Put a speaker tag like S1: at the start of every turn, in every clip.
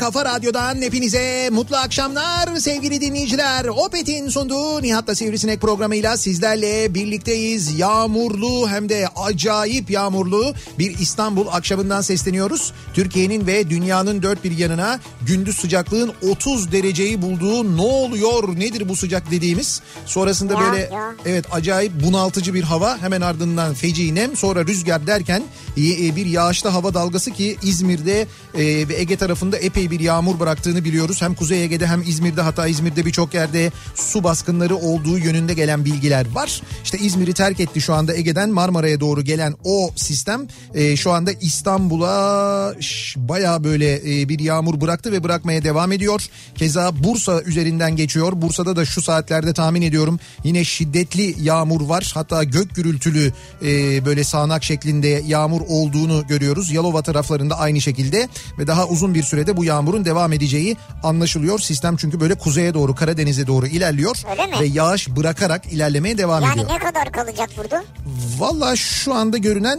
S1: kafa radyodan hepinize mutlu akşamlar sevgili dinleyiciler. Opet'in sunduğu Nihat'la Sivrisinek programıyla sizlerle birlikteyiz. Yağmurlu hem de acayip yağmurlu bir İstanbul akşamından sesleniyoruz. Türkiye'nin ve dünyanın dört bir yanına gündüz sıcaklığın 30 dereceyi bulduğu ne oluyor nedir bu sıcak dediğimiz. Sonrasında
S2: Ya,
S1: böyle
S2: ya.
S1: Evet acayip bunaltıcı bir hava hemen ardından feci nem sonra rüzgar derken e, bir yağışlı hava dalgası ki İzmir'de e, ve Ege tarafında epey bir yağmur bıraktığını biliyoruz. Hem Kuzey Ege'de hem İzmir'de hatta İzmir'de birçok yerde su baskınları olduğu yönünde gelen bilgiler var. İşte İzmir'i terk etti şu anda Ege'den Marmara'ya doğru gelen o sistem e, şu anda İstanbul'a bayağı böyle e, bir yağmur bıraktı ve bırakmaya devam ediyor. Keza Bursa üzerinden geçiyor. Bursa'da da şu saatlerde tahmin ediyorum yine şiddetli yağmur var. Hatta gök gürültülü e, böyle sağanak şeklinde yağmur olduğunu görüyoruz. Yalova taraflarında aynı şekilde ve daha uzun bir sürede bu yağmurun devam edeceği anlaşılıyor. Sistem çünkü böyle kuzeye doğru Karadeniz'e doğru ilerliyor ve yağış bırakarak ilerlemeye devam
S2: Yani
S1: ediyor.
S2: ne kadar kalacak burada?
S1: Valla şu anda görünen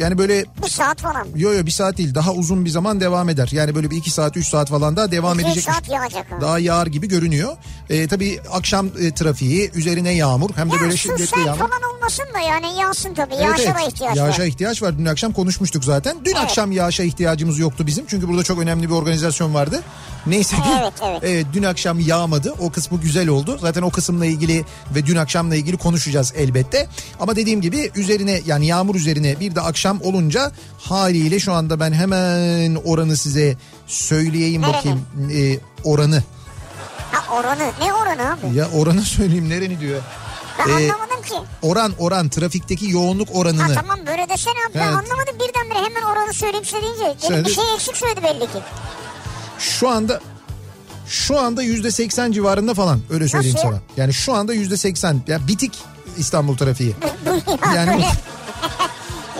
S1: yani böyle
S2: Bir saat falan.
S1: yo yo bir saat değil daha uzun bir zaman devam eder. Yani böyle bir iki saat üç saat falan daha devam
S2: Bir
S1: edecek.
S2: saat yağacak ha.
S1: Daha yağar gibi görünüyor. Ee, tabii akşam e, trafiği üzerine yağmur hem de
S2: Ya
S1: böyle şiddetli yağmur.
S2: falan olmasın da yani yağsın tabii.
S1: Evet,
S2: Yağışa
S1: evet.
S2: ihtiyaç
S1: Yağışa
S2: var.
S1: ihtiyaç var. Dün akşam konuşmuştuk zaten. Dün akşam yağışa ihtiyacımız yoktu bizim. Çünkü burada çok önemli bir organizasyon vardı. Neyse ki
S2: Evet, evet.
S1: dün akşam yağmadı. O kısmı güzel oldu. Zaten o kısımla ilgili ve dün akşamla ilgili konuşacağız elbette. Ama dediğim gibi üzerine yani yağmur üzerine bir de akşam olunca haliyle şu anda ben hemen oranı size söyleyeyim
S2: Nerede?
S1: bakayım. Ee, oranı.
S2: Ha oranı. Ne oranı abi?
S1: Ya oranı söyleyeyim nereni diyor.
S2: Ben
S1: Ee,
S2: anlamadım ki.
S1: Oran oran trafikteki yoğunluk oranını.
S2: Ha tamam böyle desene abi. Ben
S1: Evet.
S2: anlamadım birdenbire hemen oranı söyleyeyim söyleyince. Dedim
S1: Söyle.
S2: bir şey eksik söyledi belli ki.
S1: Şu anda şu anda yüzde seksen civarında falan öyle söyleyeyim
S2: Nasıl?
S1: sana. Yani şu anda yüzde seksen ya bitik İstanbul trafiği.
S2: ya
S1: Yani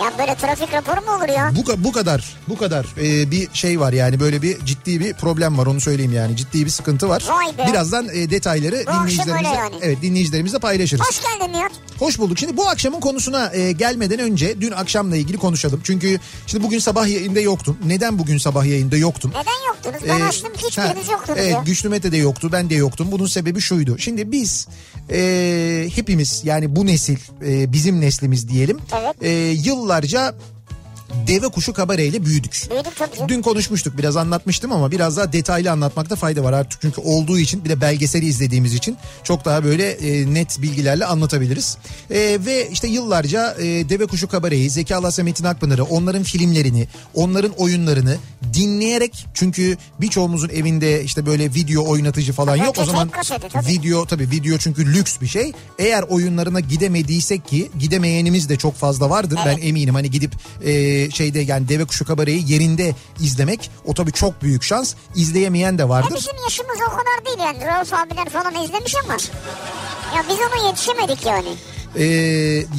S2: ya böyle trafik raporu mu olur ya?
S1: bu bu kadar bu kadar e, bir şey var yani böyle bir ciddi bir problem var onu söyleyeyim yani ciddi bir sıkıntı var.
S2: Vay be.
S1: Birazdan e, detayları
S2: Bu öyle yani.
S1: evet dinleyicilerimizle paylaşırız.
S2: Hoş geldin Nihat.
S1: Hoş bulduk. Şimdi bu akşamın konusuna e, gelmeden önce dün akşamla ilgili konuşalım. Çünkü şimdi bugün sabah yayında yoktum. Neden bugün sabah yayında yoktum?
S2: Neden yoktunuz? Ben
S1: Ee,
S2: açtım hiçbiriniz yoktunuz
S1: evet,
S2: ya.
S1: Güçlü Mete de yoktu ben de yoktum. Bunun sebebi şuydu. Şimdi biz e, hepimiz yani bu nesil e, bizim neslimiz diyelim.
S2: Evet.
S1: E, yıllarca deve kuşu kabareyle büyüdük.
S2: Büyüdük tabii.
S1: Dün konuşmuştuk biraz anlatmıştım ama biraz daha detaylı anlatmakta fayda var artık çünkü olduğu için bir de belgeseli izlediğimiz için çok daha böyle e, net bilgilerle anlatabiliriz. E, ve işte yıllarca e, Deve Kuşu Kabare'yi, Zeki Alasya Metin Akpınar'ı, onların filmlerini, onların oyunlarını dinleyerek çünkü birçoğumuzun evinde işte böyle video oynatıcı falan
S2: Tabii,
S1: yok o zaman
S2: kaseti, tabii.
S1: video tabii video çünkü lüks bir şey. Eğer oyunlarına gidemediysek ki gidemeyenimiz de çok fazla vardır ben eminim hani gidip e, şeyde yani Deve Kuşu Kabare'yi yerinde izlemek o tabii çok büyük şans. İzleyemeyen de
S2: Ya
S1: vardır.
S2: bizim yaşımız o kadar değil yani. Rauf abiler falan izlemiş ama. Ya biz ona yetişemedik yani.
S1: Ee,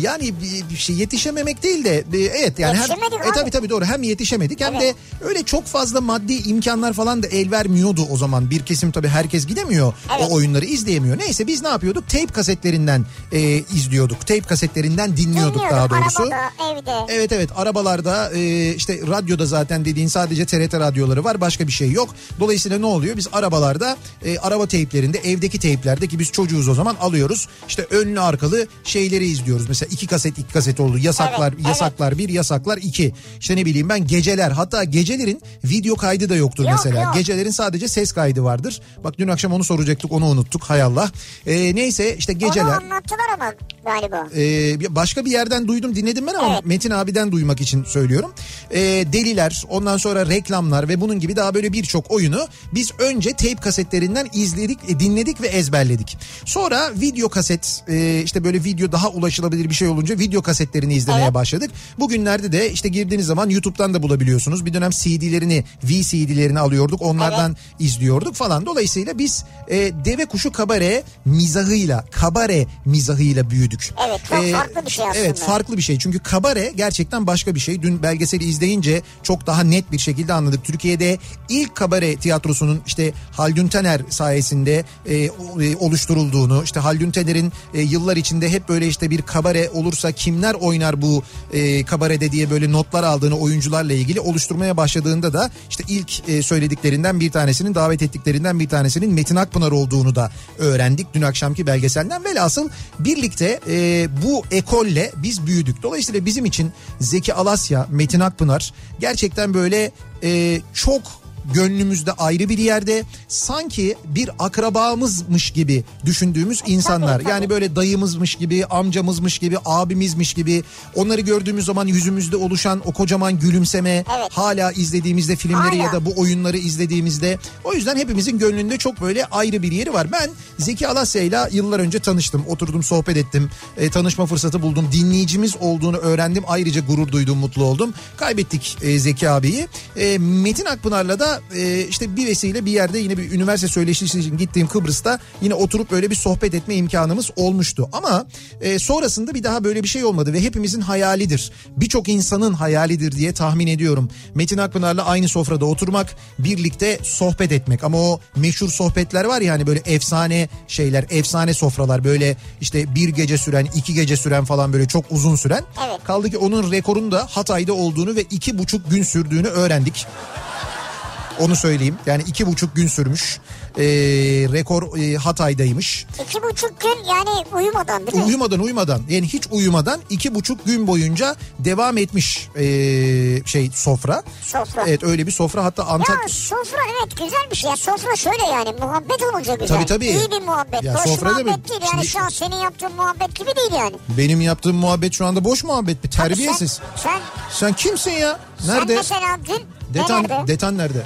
S1: yani bir- şey yetişememek değil de e, evet yani hem,
S2: Yetişemedik
S1: e,
S2: abi.
S1: tabii tabii doğru hem yetişemedik hem
S2: Evet.
S1: de öyle çok fazla maddi imkanlar falan da el vermiyordu o zaman bir kesim tabii herkes gidemiyor
S2: Evet.
S1: o oyunları izleyemiyor neyse biz ne yapıyorduk tape kasetlerinden e, izliyorduk tape kasetlerinden dinliyorduk,
S2: Dinliyorduk
S1: daha doğrusu.
S2: arabada, evde.
S1: Evet evet arabalarda e, işte radyoda zaten dediğin sadece TRT radyoları var başka bir şey yok. Dolayısıyla ne oluyor biz arabalarda e, araba teyplerinde evdeki teyplerde ki biz çocuğuz o zaman alıyoruz. İşte önlü arkalı şeyleri izliyoruz. Mesela iki kaset iki kaset oldu yasaklar
S2: Evet,
S1: yasaklar bir yasaklar iki. İşte ne bileyim ben geceler hatta gecelerin video kaydı da yoktur
S2: Yok,
S1: mesela.
S2: yok.
S1: Gecelerin sadece ses kaydı vardır. Bak dün akşam onu soracaktık onu unuttuk hay Allah. E, neyse işte
S2: Onu
S1: geceler.
S2: anlattılar ama galiba.
S1: Ee, başka bir yerden duydum dinledim ben ama
S2: Evet.
S1: Metin abiden duymak için söylüyorum. Ee, deliler ondan sonra reklamlar ve bunun gibi daha böyle birçok oyunu biz önce tape kasetlerinden izledik, e, dinledik ve ezberledik. Sonra video kaset e, işte böyle video daha ulaşılabilir bir şey olunca video kasetlerini izlemeye
S2: Evet.
S1: başladık. Bugünlerde de işte girdiğiniz zaman YouTube'dan da bulabiliyorsunuz. Bir dönem CD'lerini, VCD'lerini alıyorduk. Onlardan izliyorduk falan. Dolayısıyla biz e, deve kuşu kabare mizahıyla, kabare mizahıyla büyüdük.
S2: Evet, çok farklı bir şey aslında.
S1: Evet farklı bir şey. Çünkü kabare gerçekten başka bir şey. Dün belgeseli izleyince çok daha net bir şekilde anladık. Türkiye'de ilk kabare tiyatrosunun işte Haldun Taner sayesinde e, e, oluşturulduğunu, işte Haldun Taner'in e, yıllar içinde hep böyle işte bir kabare olursa kimler oynar bu e, kabarede diye böyle notlar aldığını oyuncularla ilgili oluşturmaya başladığında da işte ilk e, söylediklerinden bir tanesinin davet ettiklerinden bir tanesinin Metin Akpınar olduğunu da öğrendik dün akşamki belgeselden. Velhasıl birlikte e, bu ekolle biz büyüdük. Dolayısıyla bizim için Zeki Alasya, Metin Akpınar gerçekten böyle e, çok gönlümüzde ayrı bir yerde sanki bir akrabamızmış gibi düşündüğümüz insanlar. Yani böyle dayımızmış gibi, amcamızmış gibi, abimizmiş gibi onları gördüğümüz zaman yüzümüzde oluşan o kocaman gülümseme
S2: Evet.
S1: hala izlediğimizde filmleri
S2: Hala.
S1: ya da bu oyunları izlediğimizde o yüzden hepimizin gönlünde çok böyle ayrı bir yeri var. Ben Zeki Alasya'yla yıllar önce tanıştım. Oturdum sohbet ettim. E, tanışma fırsatı buldum. Dinleyicimiz olduğunu öğrendim. Ayrıca gurur duydum, mutlu oldum. Kaybettik e, Zeki abiyi. E, Metin Akpınar'la da e, işte bir vesile bir yerde yine bir üniversite söyleşisi için gittiğim Kıbrıs'ta yine oturup böyle bir sohbet etme imkanımız olmuştu. Ama e, sonrasında bir daha böyle bir şey olmadı ve hepimizin hayalidir. Birçok insanın hayalidir diye tahmin ediyorum. Metin Akpınar'la aynı sofrada oturmak, birlikte sohbet etmek. Ama o meşhur sohbetler var ya hani böyle efsane şeyler, efsane sofralar böyle işte bir gece süren, iki gece süren falan böyle çok uzun süren.
S2: Evet.
S1: Kaldı ki onun rekorun da Hatay'da olduğunu ve iki buçuk gün sürdüğünü öğrendik. Onu söyleyeyim. Yani iki buçuk gün sürmüş. Ee, rekor e, Hatay'daymış.
S2: İki buçuk gün yani uyumadan değil mi?
S1: Uyumadan uyumadan yani hiç uyumadan iki buçuk gün boyunca devam etmiş ee, şey sofra.
S2: Sofra.
S1: Evet öyle bir sofra hatta Antak...
S2: Ya sofra evet güzel bir şey. Ya sofra şöyle yani muhabbet olunca güzel.
S1: Tabii, tabii.
S2: İyi bir muhabbet.
S1: Ya
S2: Boş
S1: sofra
S2: muhabbet
S1: demek-
S2: değil yani
S1: Şimdi-
S2: şu an senin yaptığın muhabbet gibi değil yani.
S1: Benim yaptığım muhabbet şu anda boş muhabbet mi? Terbiyesiz.
S2: Sen, sen,
S1: Sen kimsin ya? Nerede?
S2: sen mesela dün
S1: Detan,
S2: nerede?
S1: detan nerede?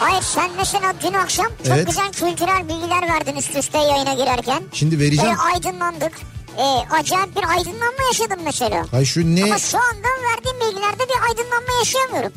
S2: Hayır sen mesela dün akşam çok
S1: Evet.
S2: güzel kültürel bilgiler verdin üst üste yayına girerken.
S1: Şimdi vereceğim.
S2: Böyle aydınlandık. Ee, acayip bir aydınlanma yaşadım mesela.
S1: Ay şu ne?
S2: Ama şu anda verdiğim bilgilerde bir aydınlanma yaşayamıyorum.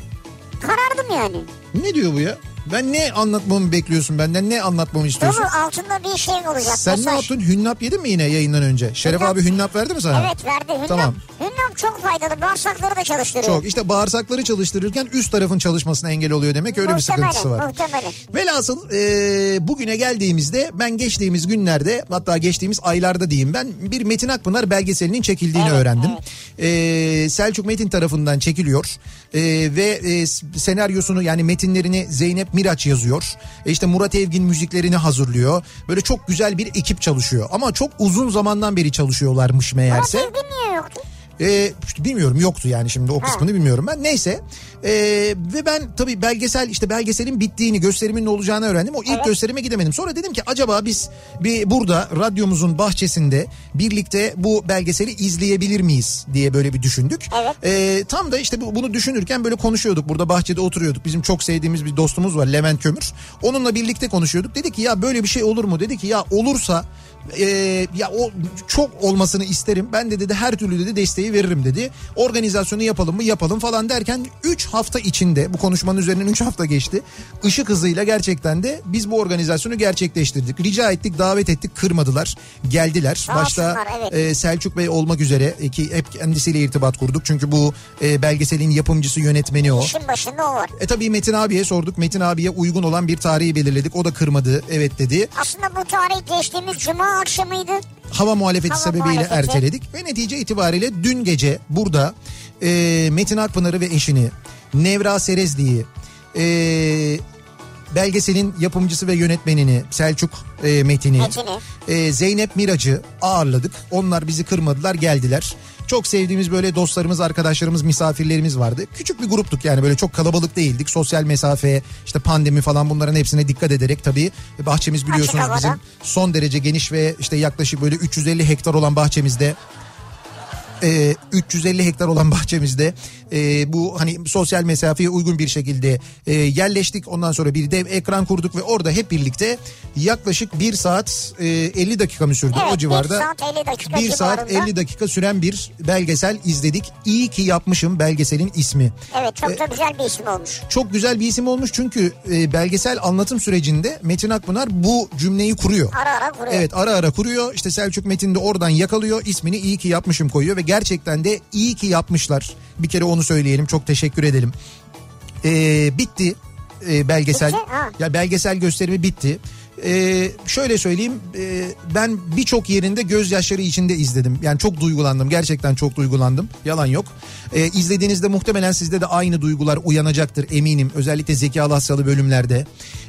S2: Karardım yani.
S1: Ne diyor bu ya? Ben ne anlatmamı bekliyorsun benden? Ne anlatmamı istiyorsun?
S2: Dolu altında bir şey olacak.
S1: Sen ne
S2: mesaj.
S1: yaptın? Hünnap yedin mi yine yayından önce? Şeref
S2: Hünnap-
S1: abi hünnap verdi mi sana?
S2: Evet verdi. Hünnap,
S1: Tamam.
S2: hünnap çok faydalı. Bağırsakları da çalıştırıyor.
S1: Çok işte bağırsakları çalıştırırken üst tarafın çalışmasına engel oluyor demek öyle bir
S2: Muhtemelen,
S1: sıkıntısı var.
S2: Muhtemelen.
S1: Velhasıl e, bugüne geldiğimizde ben geçtiğimiz günlerde hatta geçtiğimiz aylarda diyeyim ben bir Metin Akpınar belgeselinin çekildiğini
S2: Evet,
S1: öğrendim. E, Selçuk Metin tarafından çekiliyor E, ve e, senaryosunu yani metinlerini Zeynep Miraç yazıyor. E, işte Murat Evgin müziklerini hazırlıyor. Böyle çok güzel bir ekip çalışıyor ama çok uzun zamandan beri çalışıyorlarmış meğerse.
S2: sevgin niye yoktu?
S1: Ee, işte bilmiyorum yoktu yani şimdi o
S2: Ha.
S1: kısmını bilmiyorum ben. Neyse Ee, ve ben tabii belgesel işte belgeselin bittiğini gösterimin ne olacağını öğrendim. O ilk
S2: Evet.
S1: gösterime gidemedim. Sonra dedim ki acaba biz bir burada radyomuzun bahçesinde birlikte bu belgeseli izleyebilir miyiz diye böyle bir düşündük.
S2: Evet.
S1: Ee, tam da işte bu- bunu düşünürken böyle konuşuyorduk. Burada bahçede oturuyorduk. Bizim çok sevdiğimiz bir dostumuz var Levent Kömür. Onunla birlikte konuşuyorduk. Dedi ki ya böyle bir şey olur mu? Dedi ki ya olursa e, ya o çok olmasını isterim. Ben de dedi her türlü dedi desteği veririm dedi. Organizasyonu yapalım mı yapalım falan derken 3 hafta içinde bu konuşmanın üzerinden 3 hafta geçti. Işık hızıyla gerçekten de biz bu organizasyonu gerçekleştirdik. Rica ettik davet ettik kırmadılar geldiler.
S2: Sağ
S1: Başta
S2: olsunlar, evet.
S1: e, Selçuk Bey olmak üzere e, ki hep kendisiyle irtibat kurduk. Çünkü bu e, belgeselin yapımcısı yönetmeni o.
S2: İşin başında o var.
S1: E tabii Metin abiye sorduk. Metin abiye uygun olan bir tarihi belirledik. O da kırmadı. Evet dedi.
S2: Aslında bu tarih geçtiğimiz cuma akşamıydı.
S1: Hava muhalefeti
S2: Hava
S1: sebebiyle
S2: muhalefeti.
S1: erteledik. Ve netice itibariyle dün gece burada e, Metin Akpınar'ı ve eşini Nevra Serezli'yi e, belgeselin yapımcısı ve yönetmenini Selçuk e, Metin'i
S2: Metin'i.
S1: e, Zeynep Mirac'ı ağırladık. Onlar bizi kırmadılar geldiler. Çok sevdiğimiz böyle dostlarımız, arkadaşlarımız, misafirlerimiz vardı. Küçük bir gruptuk yani böyle çok kalabalık değildik. Sosyal mesafe, işte pandemi falan bunların hepsine dikkat ederek tabii bahçemiz biliyorsunuz
S2: havada.
S1: bizim son derece geniş ve işte yaklaşık böyle 350 hektar olan bahçemizde e, 350 hektar olan bahçemizde e, bu hani sosyal mesafeye uygun bir şekilde e, yerleştik. Ondan sonra bir dev ekran kurduk ve orada hep birlikte yaklaşık 1 saat e, 50 dakika mı sürdü
S2: Evet,
S1: o civarda?
S2: 1 saat 50 dakika
S1: 1 saat
S2: civarında.
S1: 50 dakika süren bir belgesel izledik. İyi ki yapmışım belgeselin ismi.
S2: Evet çok
S1: E,
S2: da güzel bir isim olmuş.
S1: Çok güzel bir isim olmuş çünkü e, belgesel anlatım sürecinde Metin Akpınar bu cümleyi kuruyor.
S2: Ara ara kuruyor.
S1: Evet ara ara kuruyor. İşte Selçuk Metin de oradan yakalıyor. İsmini iyi ki yapmışım koyuyor ve gerçekten de iyi ki yapmışlar. Bir kere onu söyleyelim. Çok teşekkür edelim. Ee, bitti e, belgesel.
S2: Bitti, ha.
S1: Ya belgesel gösterimi bitti. Ee, şöyle söyleyeyim e, ben birçok yerinde gözyaşları içinde izledim. Yani çok duygulandım gerçekten çok duygulandım yalan yok. Ee, izlediğinizde muhtemelen sizde de aynı duygular uyanacaktır eminim özellikle zekalı hastalı bölümlerde.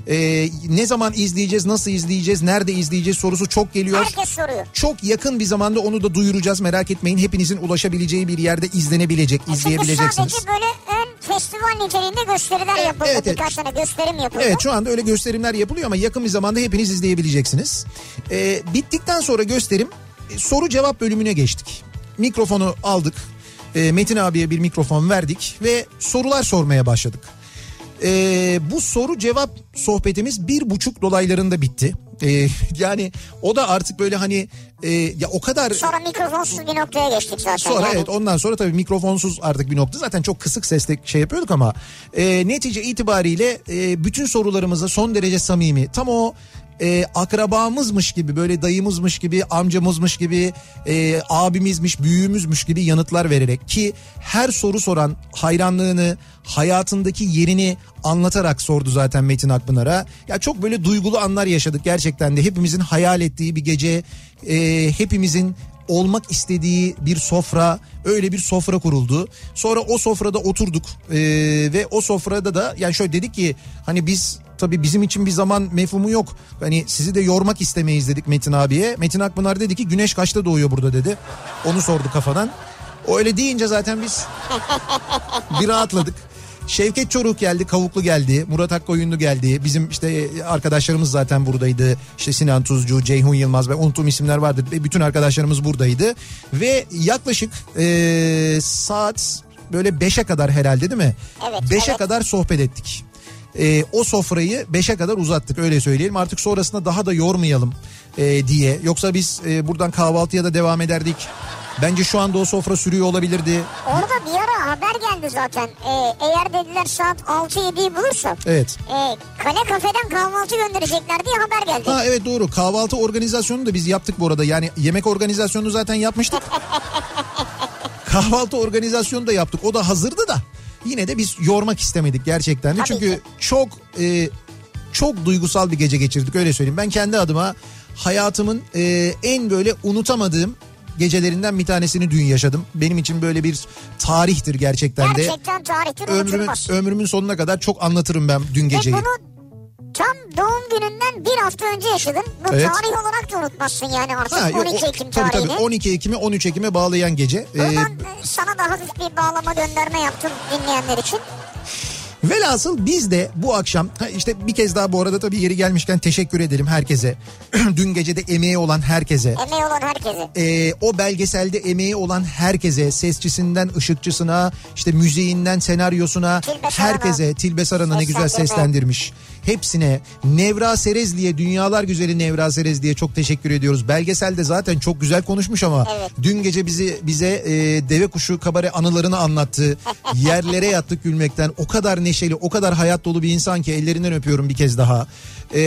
S1: Ee, ne zaman izleyeceğiz nasıl izleyeceğiz nerede izleyeceğiz sorusu çok geliyor.
S2: Herkes soruyor.
S1: Çok yakın bir zamanda onu da duyuracağız merak etmeyin. Hepinizin ulaşabileceği bir yerde izlenebilecek,
S2: E Çünkü
S1: izleyebileceksiniz.
S2: sadece böyle festival niteliğinde gösteriler yapıldı.
S1: evet, evet.
S2: Birkaç tane gösterim yapıldı.
S1: Evet şu anda öyle gösterimler yapılıyor ama yakın bir zamanda hepiniz izleyebileceksiniz. Ee, bittikten sonra gösterim e, soru cevap bölümüne geçtik. Mikrofonu aldık. E, Metin abiye bir mikrofon verdik ve sorular sormaya başladık. Ee, bu soru cevap sohbetimiz bir buçuk dolaylarında bitti. Ee, yani o da artık böyle hani e, ya o kadar
S2: Sonra mikrofonsuz bir noktaya geçtik zaten.
S1: Sonra
S2: yani.
S1: evet ondan sonra tabii mikrofonsuz artık bir nokta zaten çok kısık sesle şey yapıyorduk ama e, netice itibariyle e, bütün sorularımıza son derece samimi tam o e, akrabamızmış gibi böyle dayımızmış gibi amcamızmış gibi e, abimizmiş büyüğümüzmüş gibi yanıtlar vererek ki her soru soran hayranlığını hayatındaki yerini anlatarak sordu zaten Metin Akpınar'a. Ya çok böyle duygulu anlar yaşadık gerçekten de hepimizin hayal ettiği bir gece e, hepimizin olmak istediği bir sofra öyle bir sofra kuruldu. Sonra o sofrada oturduk ee, ve o sofrada da yani şöyle dedik ki hani biz tabii bizim için bir zaman mefhumu yok. Hani sizi de yormak istemeyiz dedik Metin abiye. Metin Akpınar dedi ki güneş kaçta doğuyor burada dedi. Onu sordu kafadan. O öyle deyince zaten biz bir rahatladık. Şevket Çoruk geldi, Kavuklu geldi, Murat Akkoyunlu geldi. Bizim işte arkadaşlarımız zaten buradaydı. İşte Sinan Tuzcu, Ceyhun Yılmaz ve unuttuğum isimler vardı. Ve bütün arkadaşlarımız buradaydı. Ve yaklaşık eee, saat böyle 5'e kadar herhalde değil mi?
S2: Evet,
S1: 5'e
S2: evet.
S1: kadar sohbet ettik. Ee, o sofrayı 5'e kadar uzattık öyle söyleyelim. Artık sonrasında daha da yormayalım e, diye. Yoksa biz e, buradan kahvaltıya da devam ederdik. Bence şu anda o sofra sürüyor olabilirdi.
S2: Orada bir ara haber geldi zaten. Ee, eğer dediler saat 6-7'yi bulursa
S1: Evet.
S2: e, kale kafeden kahvaltı gönderecekler diye haber geldi.
S1: Ha evet doğru kahvaltı organizasyonunu da biz yaptık bu arada. Yani yemek organizasyonunu zaten yapmıştık. kahvaltı organizasyonu da yaptık. O da hazırdı da. Yine de biz yormak istemedik gerçekten de.
S2: Tabii
S1: Çünkü
S2: ki.
S1: çok e, çok duygusal bir gece geçirdik öyle söyleyeyim. Ben kendi adıma hayatımın e, en böyle unutamadığım gecelerinden bir tanesini dün yaşadım. Benim için böyle bir tarihtir gerçekten de.
S2: Gerçekten tarihtir
S1: Ömrümün,
S2: unutulmaz.
S1: ömrümün sonuna kadar çok anlatırım ben dün
S2: Ve
S1: geceyi.
S2: bunu tam doğum gününden bir hafta önce yaşadın. Bu
S1: Evet.
S2: tarih olarak da unutmazsın yani artık
S1: Ha, yok,
S2: 12
S1: o-
S2: Ekim
S1: tabii,
S2: tarihini.
S1: tabii 12 Ekim'i 13 Ekim'e bağlayan gece. Ee,
S2: Buradan e, sana da hafif bir bağlama gönderme yaptım dinleyenler için.
S1: Velhasıl biz de bu akşam işte bir kez daha bu arada tabii yeri gelmişken teşekkür edelim herkese. Dün gece de emeği olan herkese.
S2: Emeği olan herkese.
S1: Ee, o belgeselde emeği olan herkese sesçisinden ışıkçısına işte müziğinden senaryosuna
S2: Tilbe
S1: herkese Tilbe Saran'a ne güzel seslendirmiş. Hepsine Nevra Serezli'ye dünyalar güzeli Nevra Serezli'ye çok teşekkür ediyoruz. Belgeselde zaten çok güzel konuşmuş ama
S2: Evet.
S1: dün gece bizi bize e, deve kuşu kabare anılarını anlattı. Yerlere yattık gülmekten. O kadar neşeli, o kadar hayat dolu bir insan ki ellerinden öpüyorum bir kez daha. E,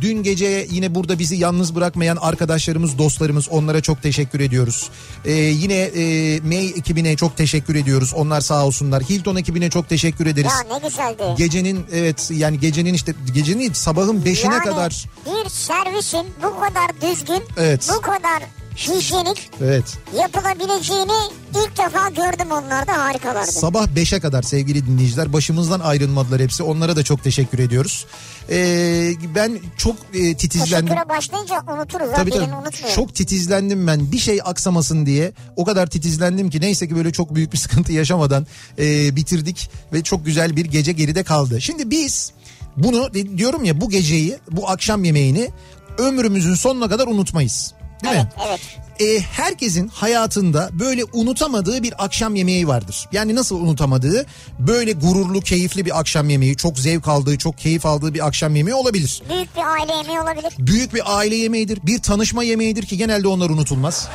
S1: dün gece yine burada bizi yalnız bırakmayan arkadaşlarımız, dostlarımız onlara çok teşekkür ediyoruz. E, yine e, May ekibine çok teşekkür ediyoruz. Onlar sağ olsunlar. Hilton ekibine çok teşekkür ederiz.
S2: Ya ne güzeldi.
S1: Gecenin evet yani gecenin işte gecenin sabahın beşine
S2: yani
S1: kadar
S2: bir servisin bu kadar düzgün,
S1: Evet.
S2: bu kadar hijyenik
S1: evet
S2: yapılabileceğini ilk defa gördüm onlarda harikalardı.
S1: Sabah 5'e kadar sevgili dinleyiciler başımızdan ayrılmadılar hepsi. Onlara da çok teşekkür ediyoruz. Ee, ben çok e, titizlendim.
S2: Teşekküre başlayınca unuturuz.
S1: Tabii tabii. Çok titizlendim ben. Bir şey aksamasın diye. O kadar titizlendim ki neyse ki böyle çok büyük bir sıkıntı yaşamadan e, bitirdik ve çok güzel bir gece geride kaldı. Şimdi biz bunu diyorum ya bu geceyi, bu akşam yemeğini ömrümüzün sonuna kadar unutmayız. Değil
S2: evet,
S1: mi?
S2: evet.
S1: e, herkesin hayatında böyle unutamadığı bir akşam yemeği vardır. Yani nasıl unutamadığı? Böyle gururlu, keyifli bir akşam yemeği, çok zevk aldığı, çok keyif aldığı bir akşam yemeği olabilir.
S2: Büyük bir aile yemeği olabilir.
S1: Büyük bir aile yemeğidir, bir tanışma yemeğidir ki genelde onlar unutulmaz.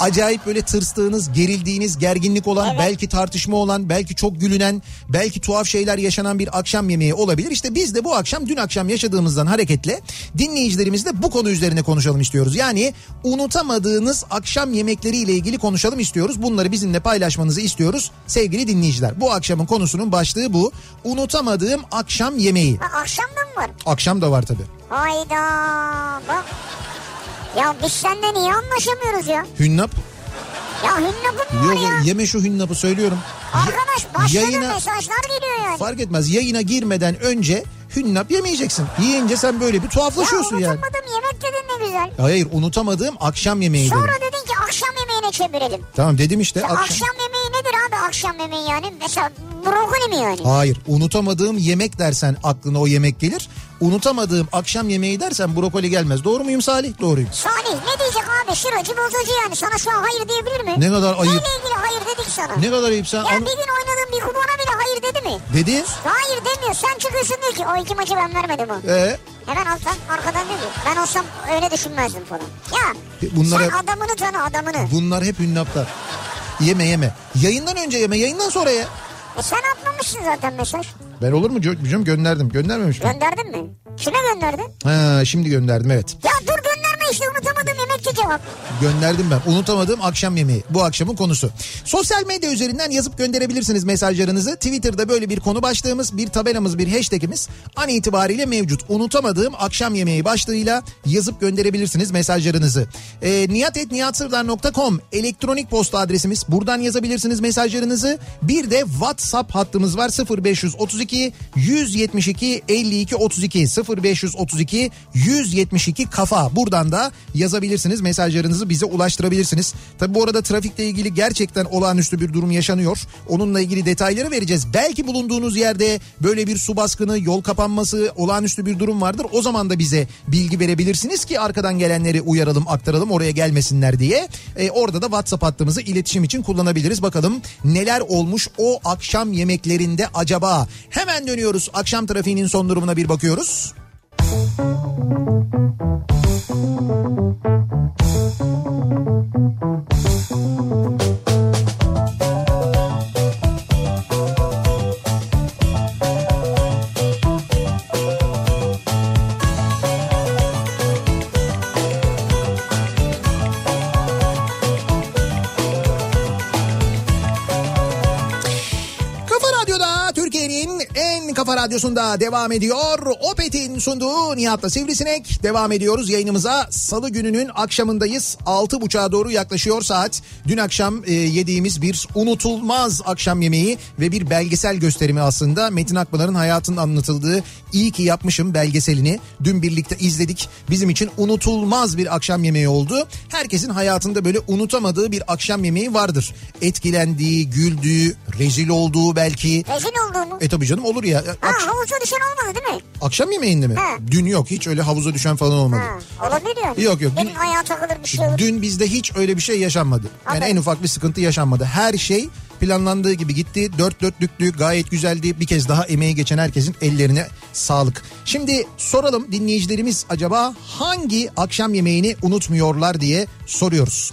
S1: Acayip böyle tırstığınız, gerildiğiniz, gerginlik olan,
S2: Evet.
S1: belki tartışma olan, belki çok gülünen, belki tuhaf şeyler yaşanan bir akşam yemeği olabilir. İşte biz de bu akşam dün akşam yaşadığımızdan hareketle dinleyicilerimizle bu konu üzerine konuşalım istiyoruz. Yani unutamadığınız akşam yemekleriyle ilgili konuşalım istiyoruz. Bunları bizimle paylaşmanızı istiyoruz sevgili dinleyiciler. Bu akşamın konusunun başlığı bu. Unutamadığım akşam yemeği.
S2: Ha, akşam da mı var?
S1: Akşam da var tabii.
S2: Hayda bak. Ya biz seninle niye anlaşamıyoruz ya?
S1: Hünnap.
S2: Ya hünnapın mı
S1: Yok
S2: ya?
S1: yeme şu hünnapı söylüyorum.
S2: Arkadaş başladı
S1: yayına-
S2: mesajlar geliyor yani.
S1: Fark etmez yayına girmeden önce hünnap yemeyeceksin. Yiyince sen böyle bir tuhaflaşıyorsun
S2: ya
S1: yani.
S2: unutamadım yemek dedin ne güzel.
S1: Hayır unutamadığım akşam yemeği dedim.
S2: Sonra dedin ki akşam yemeğine çevirelim.
S1: Tamam dedim işte
S2: Ya
S1: akşam.
S2: akşam yemeği nedir abi akşam yemeği yani? Mesela brokoli mi yani?
S1: Hayır unutamadığım yemek dersen aklına o yemek gelir. Unutamadığım akşam yemeği dersen brokoli gelmez. Doğru muyum Salih? Doğruyum.
S2: Salih ne diyecek abi şıracı bozacı yani sana şu an hayır diyebilir mi?
S1: Ne kadar ayıp.
S2: Neyle ilgili hayır dedik sana?
S1: Ne kadar ayıp sen.
S2: Ya
S1: Onu-
S2: bir gün oynadığın bir kupona bile hayır dedi mi?
S1: Dedi.
S2: Hayır demiyor sen çıkıyorsun diyor ki o iki maçı ben vermedim o.
S1: Ee,
S2: Hemen alttan arkadan diyor ki ben olsam öyle düşünmezdim falan. Ya
S1: Bunlara-
S2: sen adamını tanı adamını.
S1: bunlar hep hünnaplar. Yeme yeme. Yayından önce yeme yayından sonra ye.
S2: E sen atmamışsın zaten mesaj.
S1: Ben olur mu canım gönderdim. Göndermemiş miyim?
S2: Gönderdin mi? Kime gönderdin?
S1: Ha, şimdi gönderdim evet.
S2: Ya dur gönderme işte unutamadığım yemekçi cevap.
S1: Gönderdim ben. Unutamadığım akşam yemeği. Bu akşamın konusu. Sosyal medya üzerinden yazıp gönderebilirsiniz mesajlarınızı. Twitter'da böyle bir konu başlığımız, bir tabelamız, bir hashtagimiz an itibariyle mevcut. Unutamadığım akşam yemeği başlığıyla yazıp gönderebilirsiniz mesajlarınızı. E, niyatetniyatsırdar.com elektronik posta adresimiz. Buradan yazabilirsiniz mesajlarınızı. Bir de WhatsApp hattımız var 0532 172 52 32 0532 172 kafa. Buradan da yazabilirsiniz mesajlarınızı bize ulaştırabilirsiniz. Tabi bu arada trafikle ilgili gerçekten olağanüstü bir durum yaşanıyor. Onunla ilgili detayları vereceğiz. Belki bulunduğunuz yerde böyle bir su baskını, yol kapanması, olağanüstü bir durum vardır. O zaman da bize bilgi verebilirsiniz ki arkadan gelenleri uyaralım, aktaralım oraya gelmesinler diye. Ee, orada da WhatsApp hattımızı iletişim için kullanabiliriz. Bakalım neler olmuş o akşam yemeklerinde acaba? Hemen dönüyoruz. Akşam trafiğinin son durumuna bir bakıyoruz. Kafa Thank you. Radyosunda devam ediyor. Opet'in sunduğu Nihat'la Sivrisinek. Devam ediyoruz yayınımıza. Salı gününün akşamındayız. 6.30'a doğru yaklaşıyor saat. Dün akşam e, yediğimiz bir unutulmaz akşam yemeği ve bir belgesel gösterimi aslında. Metin Akpınar'ın hayatının anlatıldığı İyi ki yapmışım belgeselini dün birlikte izledik. Bizim için unutulmaz bir akşam yemeği oldu. Herkesin hayatında böyle unutamadığı bir akşam yemeği vardır. Etkilendiği, güldüğü, rezil olduğu belki.
S2: Rezil olduğumu.
S1: E tabii canım olur ya.
S2: Ha,
S1: Akş-
S2: havuza düşen olmadı değil mi?
S1: Akşam yemeğinde mi?
S2: Ha.
S1: Dün yok hiç öyle havuza düşen falan olmadı.
S2: Ha, olabilir yani.
S1: Yok, yok.
S2: Benim ayağa takılır bir şey olur.
S1: Dün bizde hiç öyle bir şey yaşanmadı. Yani
S2: Aferin.
S1: en ufak bir sıkıntı yaşanmadı. Her şey planlandığı gibi gitti. Dört dörtlüktü gayet güzeldi. Bir kez daha emeği geçen herkesin ellerine sağlık. Şimdi soralım dinleyicilerimiz acaba hangi akşam yemeğini unutmuyorlar diye soruyoruz.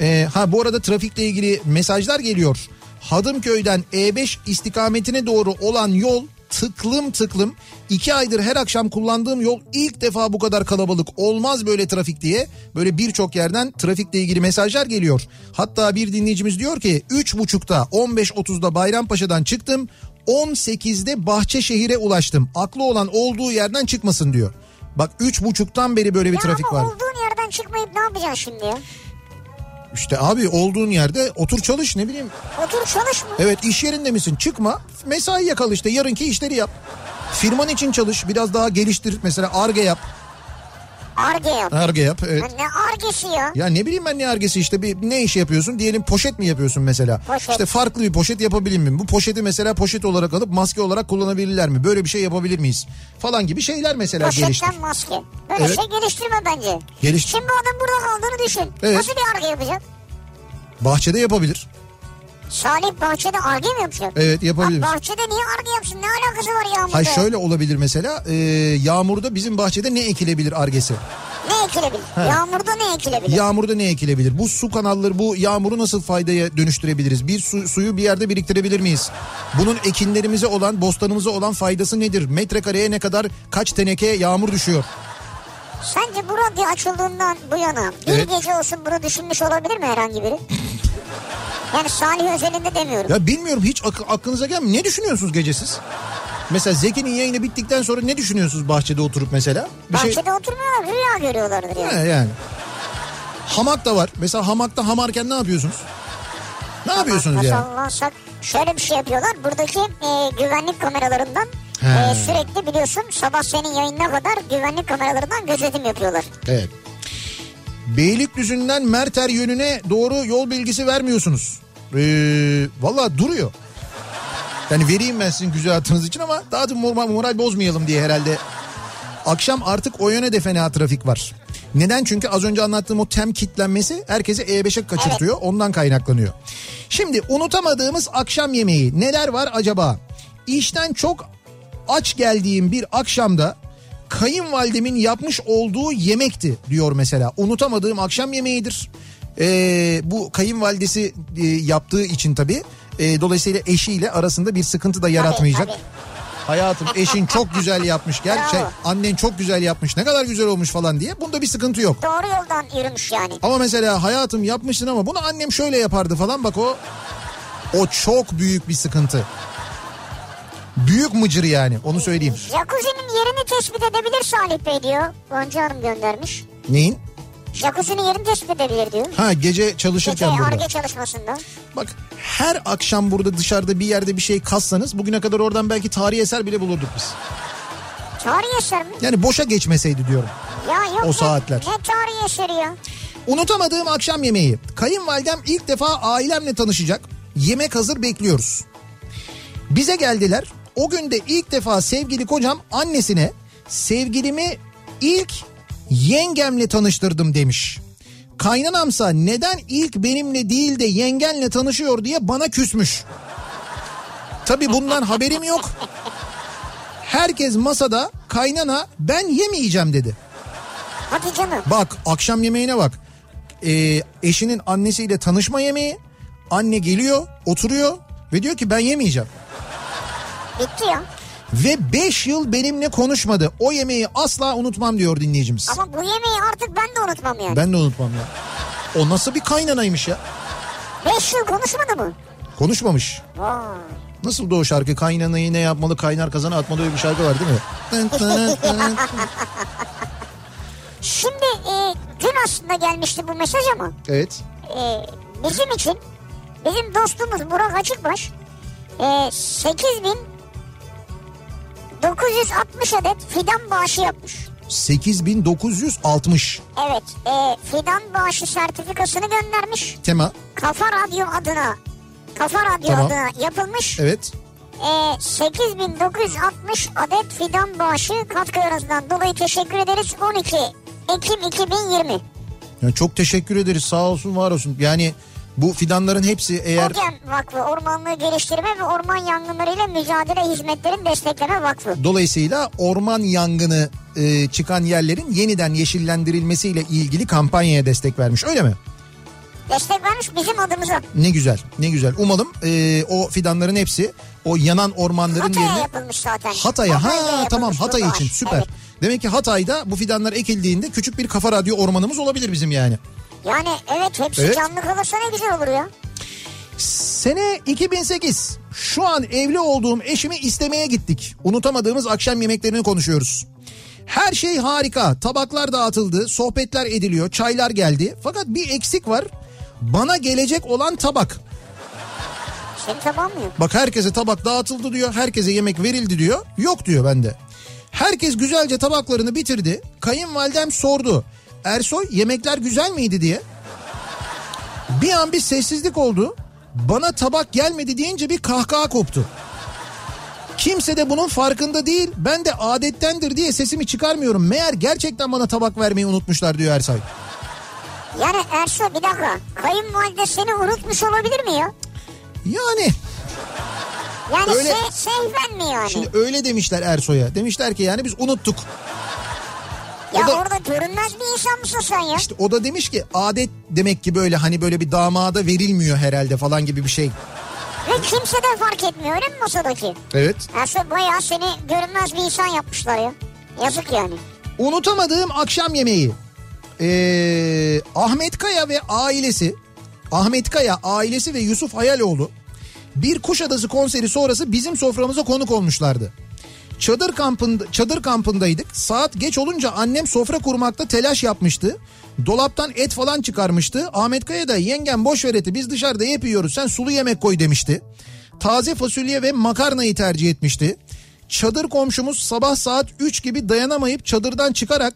S1: Ee, ha bu arada trafikle ilgili mesajlar geliyor. Hadımköy'den E5 istikametine doğru olan yol tıklım tıklım. İki aydır her akşam kullandığım yol ilk defa bu kadar kalabalık olmaz böyle trafik diye. Böyle birçok yerden trafikle ilgili mesajlar geliyor. Hatta bir dinleyicimiz diyor ki 3.30'da 15.30'da Bayrampaşa'dan çıktım. 18'de Bahçeşehir'e ulaştım. Aklı olan olduğu yerden çıkmasın diyor. Bak 3.30'dan beri böyle bir
S2: Ya
S1: trafik var.
S2: olduğun yerden çıkmayıp ne yapacaksın şimdi ya?
S1: İşte abi olduğun yerde otur çalış ne bileyim.
S2: Otur çalış mı?
S1: Evet iş yerinde misin çıkma mesai yakal işte yarınki işleri yap. Firman için çalış biraz daha geliştir mesela arge yap.
S2: Arge yap.
S1: Arge yap evet.
S2: Ya Ne argesi ya?
S1: Ya ne bileyim ben ne argesi işte bir ne iş yapıyorsun diyelim poşet mi yapıyorsun mesela.
S2: Poşet.
S1: İşte farklı bir poşet yapabilir miyim? Bu poşeti mesela poşet olarak alıp maske olarak kullanabilirler mi? Böyle bir şey yapabilir miyiz? Falan gibi şeyler mesela geliştir.
S2: Poşetten maske. Böyle
S1: Evet.
S2: şey geliştirme bence.
S1: Geliştir.
S2: Şimdi bu adam burada kaldığını düşün.
S1: Evet.
S2: Nasıl bir arge yapacak?
S1: Bahçede yapabilir.
S2: Salih bahçede arge mi yapacak?
S1: Evet yapabilir.
S2: Bahçede niye arge yapsın? Ne alakası var yağmurda?
S1: Hay şöyle olabilir mesela e, yağmurda bizim bahçede ne ekilebilir argesi?
S2: Ne ekilebilir? Yağmurda ne ekilebilir?
S1: Yağmurda ne ekilebilir? Bu su kanalları bu yağmuru nasıl faydaya dönüştürebiliriz? Bir su, suyu bir yerde biriktirebilir miyiz? Bunun ekinlerimize olan, bostanımıza olan faydası nedir? Metrekareye ne kadar kaç teneke yağmur düşüyor?
S2: Sence bu radyo açıldığından bu yana bir
S1: Evet.
S2: gece olsun bunu düşünmüş olabilir mi herhangi biri? yani Salih özelinde demiyorum.
S1: Ya bilmiyorum hiç ak- aklınıza gelmiyor. Ne düşünüyorsunuz gecesiz? Mesela Zeki'nin yayını bittikten sonra ne düşünüyorsunuz bahçede oturup mesela? Bir şey
S2: Bahçede oturmuyorlar rüya görüyorlardır yani.
S1: He, yani. Hamak da var. Mesela hamakta hamarken ne yapıyorsunuz? Ne yapıyorsunuz
S2: Nasıl
S1: yani?
S2: anlarsak şöyle bir şey yapıyorlar. Buradaki e, güvenlik kameralarından
S1: He.
S2: e, sürekli biliyorsun sabah senin yayınına kadar güvenlik kameralarından gözetim yapıyorlar.
S1: Evet. Beylikdüzü'nden Merter yönüne doğru yol bilgisi vermiyorsunuz. Ee, Valla duruyor. Yani vereyim ben sizin güzel hatırınız için ama daha da moral, moral bozmayalım diye herhalde. Akşam artık o yöne de fena trafik var. Neden? Çünkü az önce anlattığım o tem kitlenmesi herkesi E5'e kaçırtıyor. Ondan kaynaklanıyor. Şimdi unutamadığımız akşam yemeği neler var acaba? İşten çok aç geldiğim bir akşamda kayınvalidemin yapmış olduğu yemekti diyor mesela. Unutamadığım akşam yemeğidir. Ee, bu kayınvalidesi e, yaptığı için tabii. e, dolayısıyla eşiyle arasında bir sıkıntı da yaratmayacak.
S2: tabii.
S1: Hayatım eşin çok güzel yapmış. Gel
S2: Bravo.
S1: şey annen çok güzel yapmış. Ne kadar güzel olmuş falan diye. Bunda bir sıkıntı yok.
S2: Doğru yoldan yürümüş yani.
S1: Ama mesela hayatım yapmışsın ama bunu annem şöyle yapardı falan bak o o çok büyük bir sıkıntı. Büyük mıcır yani onu söyleyeyim.
S2: Jacuzzi'nin yerini tespit edebilir Salih Bey diyor. Gonca Hanım göndermiş.
S1: Neyin?
S2: Jacuzzi'nin yerini tespit edebilir diyor.
S1: Ha gece
S2: Gece
S1: çalışırken burada.
S2: arge çalışmasında.
S1: Bak her akşam burada dışarıda bir yerde bir şey kassanız bugüne kadar oradan belki tarihi eser bile bulurduk biz.
S2: Tarihi eser mi?
S1: Yani boşa geçmeseydi diyorum.
S2: Ya yok
S1: O
S2: ne-
S1: saatler.
S2: Ne tarihi eseri ya?
S1: Unutamadığım akşam yemeği. Kayınvalidem ilk defa ailemle tanışacak. Yemek hazır bekliyoruz. Bize geldiler. O gün de ilk defa sevgili kocam annesine sevgilimi ilk yengemle tanıştırdım demiş. Kaynanamsa neden ilk benimle değil de yengenle tanışıyor diye bana küsmüş. Tabi bundan haberim yok. Herkes masada kaynana ben yemeyeceğim dedi.
S2: Hadi canım.
S1: Bak akşam yemeğine bak. Ee, eşinin annesiyle tanışma yemeği. Anne geliyor, oturuyor ve diyor ki ben yemeyeceğim.
S2: Bitti ya.
S1: Ve 5 yıl benimle konuşmadı. O yemeği asla unutmam diyor dinleyicimiz.
S2: Ama bu yemeği artık ben de unutmam yani.
S1: Ben de unutmam ya. O nasıl bir kaynanaymış ya?
S2: Beş yıl konuşmadı mı?
S1: Konuşmamış.
S2: Vay.
S1: Nasıl o şarkı kaynanayı ne yapmalı kaynar kazana atmalı öyle bir şarkı var değil mi?
S2: Şimdi e, dün aslında gelmişti bu mesaj ama
S1: evet.
S2: e, bizim için bizim dostumuz Burak Açıkbaş e, 8960 adet fidan bağışı yapmış.
S1: 8960
S2: Evet e, fidan bağışı sertifikasını göndermiş.
S1: tema.
S2: Kafa Radyo adına Kafa Radyo
S1: Tamam.
S2: adına yapılmış.
S1: Evet.
S2: e, 8960 adet fidan bağışı katkılarınızdan dolayı teşekkür ederiz. 12 Ekim 2020.
S1: Yani çok teşekkür ederiz sağ olsun var olsun. Yani bu fidanların hepsi eğer...
S2: Ogen Vakfı Ormanlığı Geliştirme ve Orman Yangınlarıyla Mücadele Hizmetlerin Destekleme Vakfı.
S1: Dolayısıyla orman yangını e, çıkan yerlerin yeniden yeşillendirilmesiyle ilgili kampanyaya destek vermiş öyle mi?
S2: Destek vermiş bizim adımıza.
S1: Ne güzel ne güzel. Umalım e, o fidanların hepsi o yanan ormanların
S2: Hatay'a
S1: yerine...
S2: yapılmış zaten.
S1: Hatay'a ha tamam
S2: yapılmış bu
S1: Hatay için süper.
S2: Evet.
S1: Demek ki Hatay'da bu fidanlar ekildiğinde küçük bir kafa radyo ormanımız olabilir bizim yani.
S2: Yani evet hepsi
S1: Evet.
S2: canlı kalırsa ne güzel olur ya.
S1: Sene 2008. Şu an evli olduğum eşimi istemeye gittik. Unutamadığımız akşam yemeklerini konuşuyoruz. Her şey harika. Tabaklar dağıtıldı, sohbetler ediliyor, çaylar geldi. Fakat bir eksik var. Bana gelecek olan tabak.
S2: Senin tamam mı?
S1: Bak herkese tabak dağıtıldı diyor. Herkese yemek verildi diyor. Yok diyor bende. Herkes güzelce tabaklarını bitirdi. Kayınvalidem sordu. Ersoy yemekler güzel miydi diye. Bir an bir sessizlik oldu. Bana tabak gelmedi deyince bir kahkaha koptu. Kimse de bunun farkında değil. Ben de adettendir diye sesimi çıkarmıyorum. Meğer gerçekten bana tabak vermeyi unutmuşlar diyor Ersay.
S2: Yani Ersoy bir dakika. Kayınvalide seni unutmuş olabilir mi ya?
S1: Yani
S2: Yani
S1: Öyle-
S2: se sehven mi yani?
S1: şimdi öyle demişler Ersoy'a. Demişler ki yani biz unuttuk.
S2: Ya
S1: o da-
S2: orada görünmez bir insan mısın sen ya?
S1: İşte o da demiş ki adet demek ki böyle hani böyle bir damada verilmiyor herhalde falan gibi bir şey.
S2: Ve kimse de fark etmiyor öyle mi masadaki?
S1: Evet.
S2: Ersoy bayağı seni görünmez bir insan yapmışlar ya. Yazık yani.
S1: Unutamadığım akşam yemeği. Ee, Ahmet Kaya ve ailesi Ahmet Kaya ailesi ve Yusuf Hayaloğlu bir Kuşadası konseri sonrası bizim soframıza konuk olmuşlardı. Çadır kampında çadır kampındaydık. Saat geç olunca annem sofra kurmakta telaş yapmıştı. Dolaptan et falan çıkarmıştı. Ahmet Kaya da yengem boş ver eti biz dışarıda hep yiyoruz sen sulu yemek koy demişti. Taze fasulye ve makarnayı tercih etmişti. Çadır komşumuz sabah saat 3 gibi dayanamayıp çadırdan çıkarak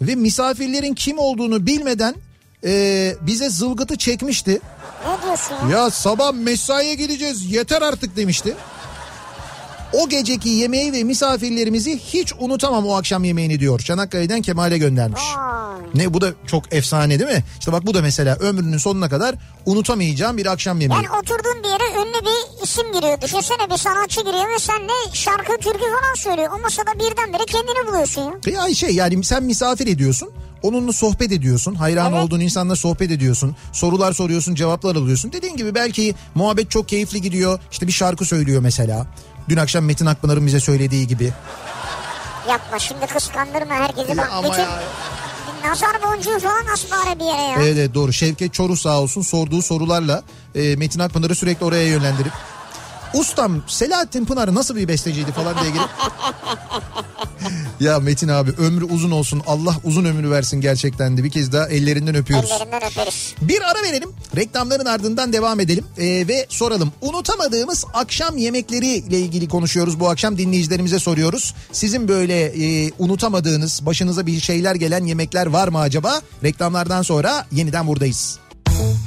S1: ve misafirlerin kim olduğunu bilmeden eee, bize zılgıtı çekmişti.
S2: Ne diyorsun? Ya
S1: sabah mesaiye gideceğiz yeter artık demişti. O geceki yemeği ve misafirlerimizi hiç unutamam o akşam yemeğini diyor. Çanakkale'den Kemal'e göndermiş. Ne bu da çok efsane değil mi? İşte bak bu da mesela ömrünün sonuna kadar unutamayacağım bir akşam yemeği.
S2: Yani oturduğun bir yere ünlü bir isim giriyor. Düşünsene bir sanatçı giriyor ve sen de şarkı türkü falan söylüyor. O masada birdenbire kendini buluyorsun ya.
S1: Ya şey yani sen misafir ediyorsun. Onunla sohbet ediyorsun. Hayran
S2: Evet.
S1: olduğun insanla sohbet ediyorsun. Sorular soruyorsun, cevaplar alıyorsun. Dediğin gibi belki muhabbet çok keyifli gidiyor. İşte bir şarkı söylüyor mesela. Dün akşam Metin Akpınar'ın bize söylediği gibi.
S2: Yapma şimdi kıskandırma herkesi. Bak,
S1: ama
S2: bütün
S1: ya.
S2: nazar boncuğu falan as bari bir yere ya.
S1: Evet, evet doğru. Şevket Çoruh sağ olsun sorduğu sorularla e, Metin Akpınar'ı sürekli oraya yönlendirip Ustam Selahattin Pınar nasıl bir besteciydi falan diye gelip ya Metin abi ömrü uzun olsun Allah uzun ömrü versin gerçekten de bir kez daha ellerinden öpüyoruz.
S2: Ellerinden öperiz.
S1: Bir ara verelim. Reklamların ardından devam edelim Ee, ve soralım. Unutamadığımız akşam yemekleri ile ilgili konuşuyoruz. Bu akşam dinleyicilerimize soruyoruz. Sizin böyle e, unutamadığınız, başınıza bir şeyler gelen yemekler var mı acaba? Reklamlardan sonra yeniden buradayız. Thank